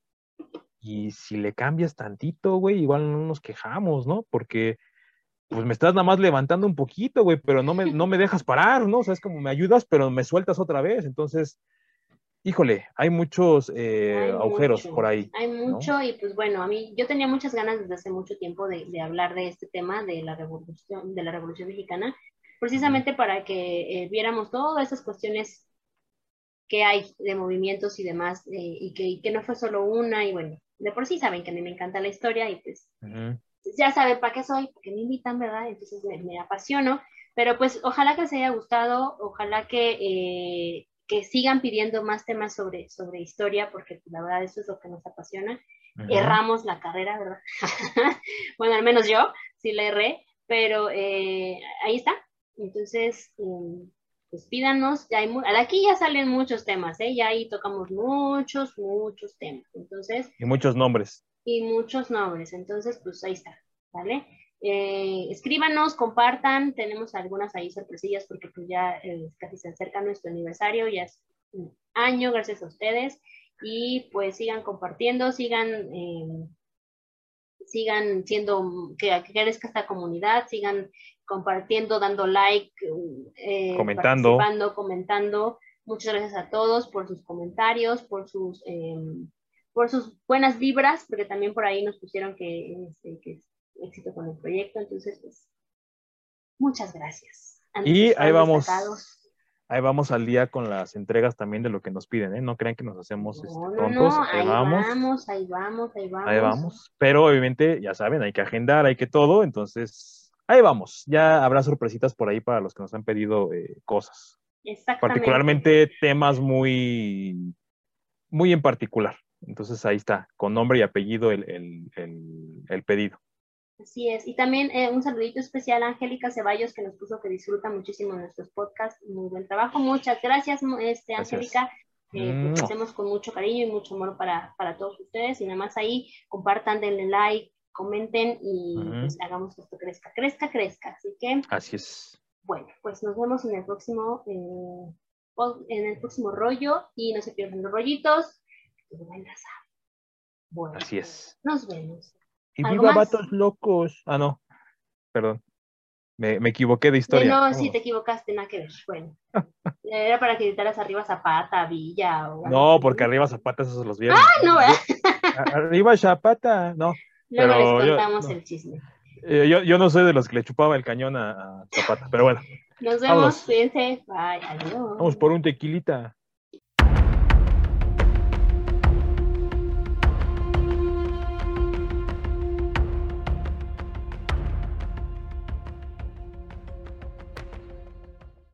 y si le cambias tantito, güey, igual no nos quejamos, ¿no? Porque pues me estás nada más levantando un poquito, güey, pero no me, no me dejas parar, ¿no? O sea, es como me ayudas, pero me sueltas otra vez. Entonces, híjole, hay muchos eh, agujeros por ahí. Hay mucho y pues bueno, a mí yo tenía muchas ganas desde hace mucho tiempo de, hablar de este tema de la revolución, de la revolución mexicana, precisamente para que eh, viéramos todas esas cuestiones que hay de movimientos y demás, eh, y, que, que, no fue solo una, y bueno, de por sí saben que a mí me encanta la historia y pues ya saben para qué soy, porque me invitan, ¿verdad? Entonces me, apasiono, pero pues ojalá que les haya gustado, ojalá que, eh, que sigan pidiendo más temas sobre, sobre historia, porque pues, la verdad eso es lo que nos apasiona. Erramos la carrera, ¿verdad? bueno, al menos yo sí la erré, pero eh, ahí está. Entonces, em, pues pídanos, ya hay, aquí ya salen muchos temas, ¿eh? ya ahí tocamos muchos, muchos temas. Entonces. Y muchos nombres y muchos nombres. Entonces, pues ahí está, ¿vale? Eh, escríbanos, compartan, tenemos algunas ahí sorpresillas porque pues ya eh, casi se acerca nuestro aniversario, ya es un año, gracias a ustedes, y pues sigan compartiendo, sigan, eh, sigan siendo, que, que crezca esta comunidad, sigan compartiendo, dando like, comentando. participando, comentando. Muchas gracias a todos por sus comentarios, por sus por sus buenas vibras, porque también por ahí nos pusieron que, este, que éxito con el proyecto. Entonces, pues, muchas gracias. y ahí vamos. ahí vamos al día con las entregas también de lo que nos piden, ¿eh? No crean que nos hacemos este, tontos. No, ahí, vamos. ahí vamos, ahí vamos. Ahí vamos. Pero obviamente, ya saben, hay que agendar, hay que todo, entonces ahí vamos. Ya habrá sorpresitas por ahí para los que nos han pedido eh, cosas. Exactamente. Particularmente temas muy, muy en particular. Entonces ahí está, con nombre y apellido el, el pedido. Así es. Y también eh, un saludito especial a Angélica Ceballos, que nos puso que disfruta muchísimo nuestros podcasts. Muy buen trabajo. Muchas gracias, este, Angélica. Eh, pues, hacemos con mucho cariño y mucho amor para, todos ustedes. Y nada más ahí, compartan, denle like, comenten y pues, hagamos que esto crezca, crezca, crezca. Así que. Así es. Bueno, pues nos vemos en el próximo, eh, en el próximo rollo y no se pierdan los rollitos. Bueno, Así es. Nos vemos. Y viva vatos locos. Ah, no. Perdón. Me, me equivoqué de historia. no, sí, te equivocaste, nada que ver. Bueno. Era para que gritaras arriba Zapata, Villa. O no, porque arriba Zapata esos los vieron. ¡Ah, no! arriba Zapata, no. Luego les contamos el chisme. Eh, yo, yo, no soy de los que le chupaba el cañón a, Zapata, pero bueno. Nos vemos, cuídense. Bye, adiós. Vamos por un tequilita.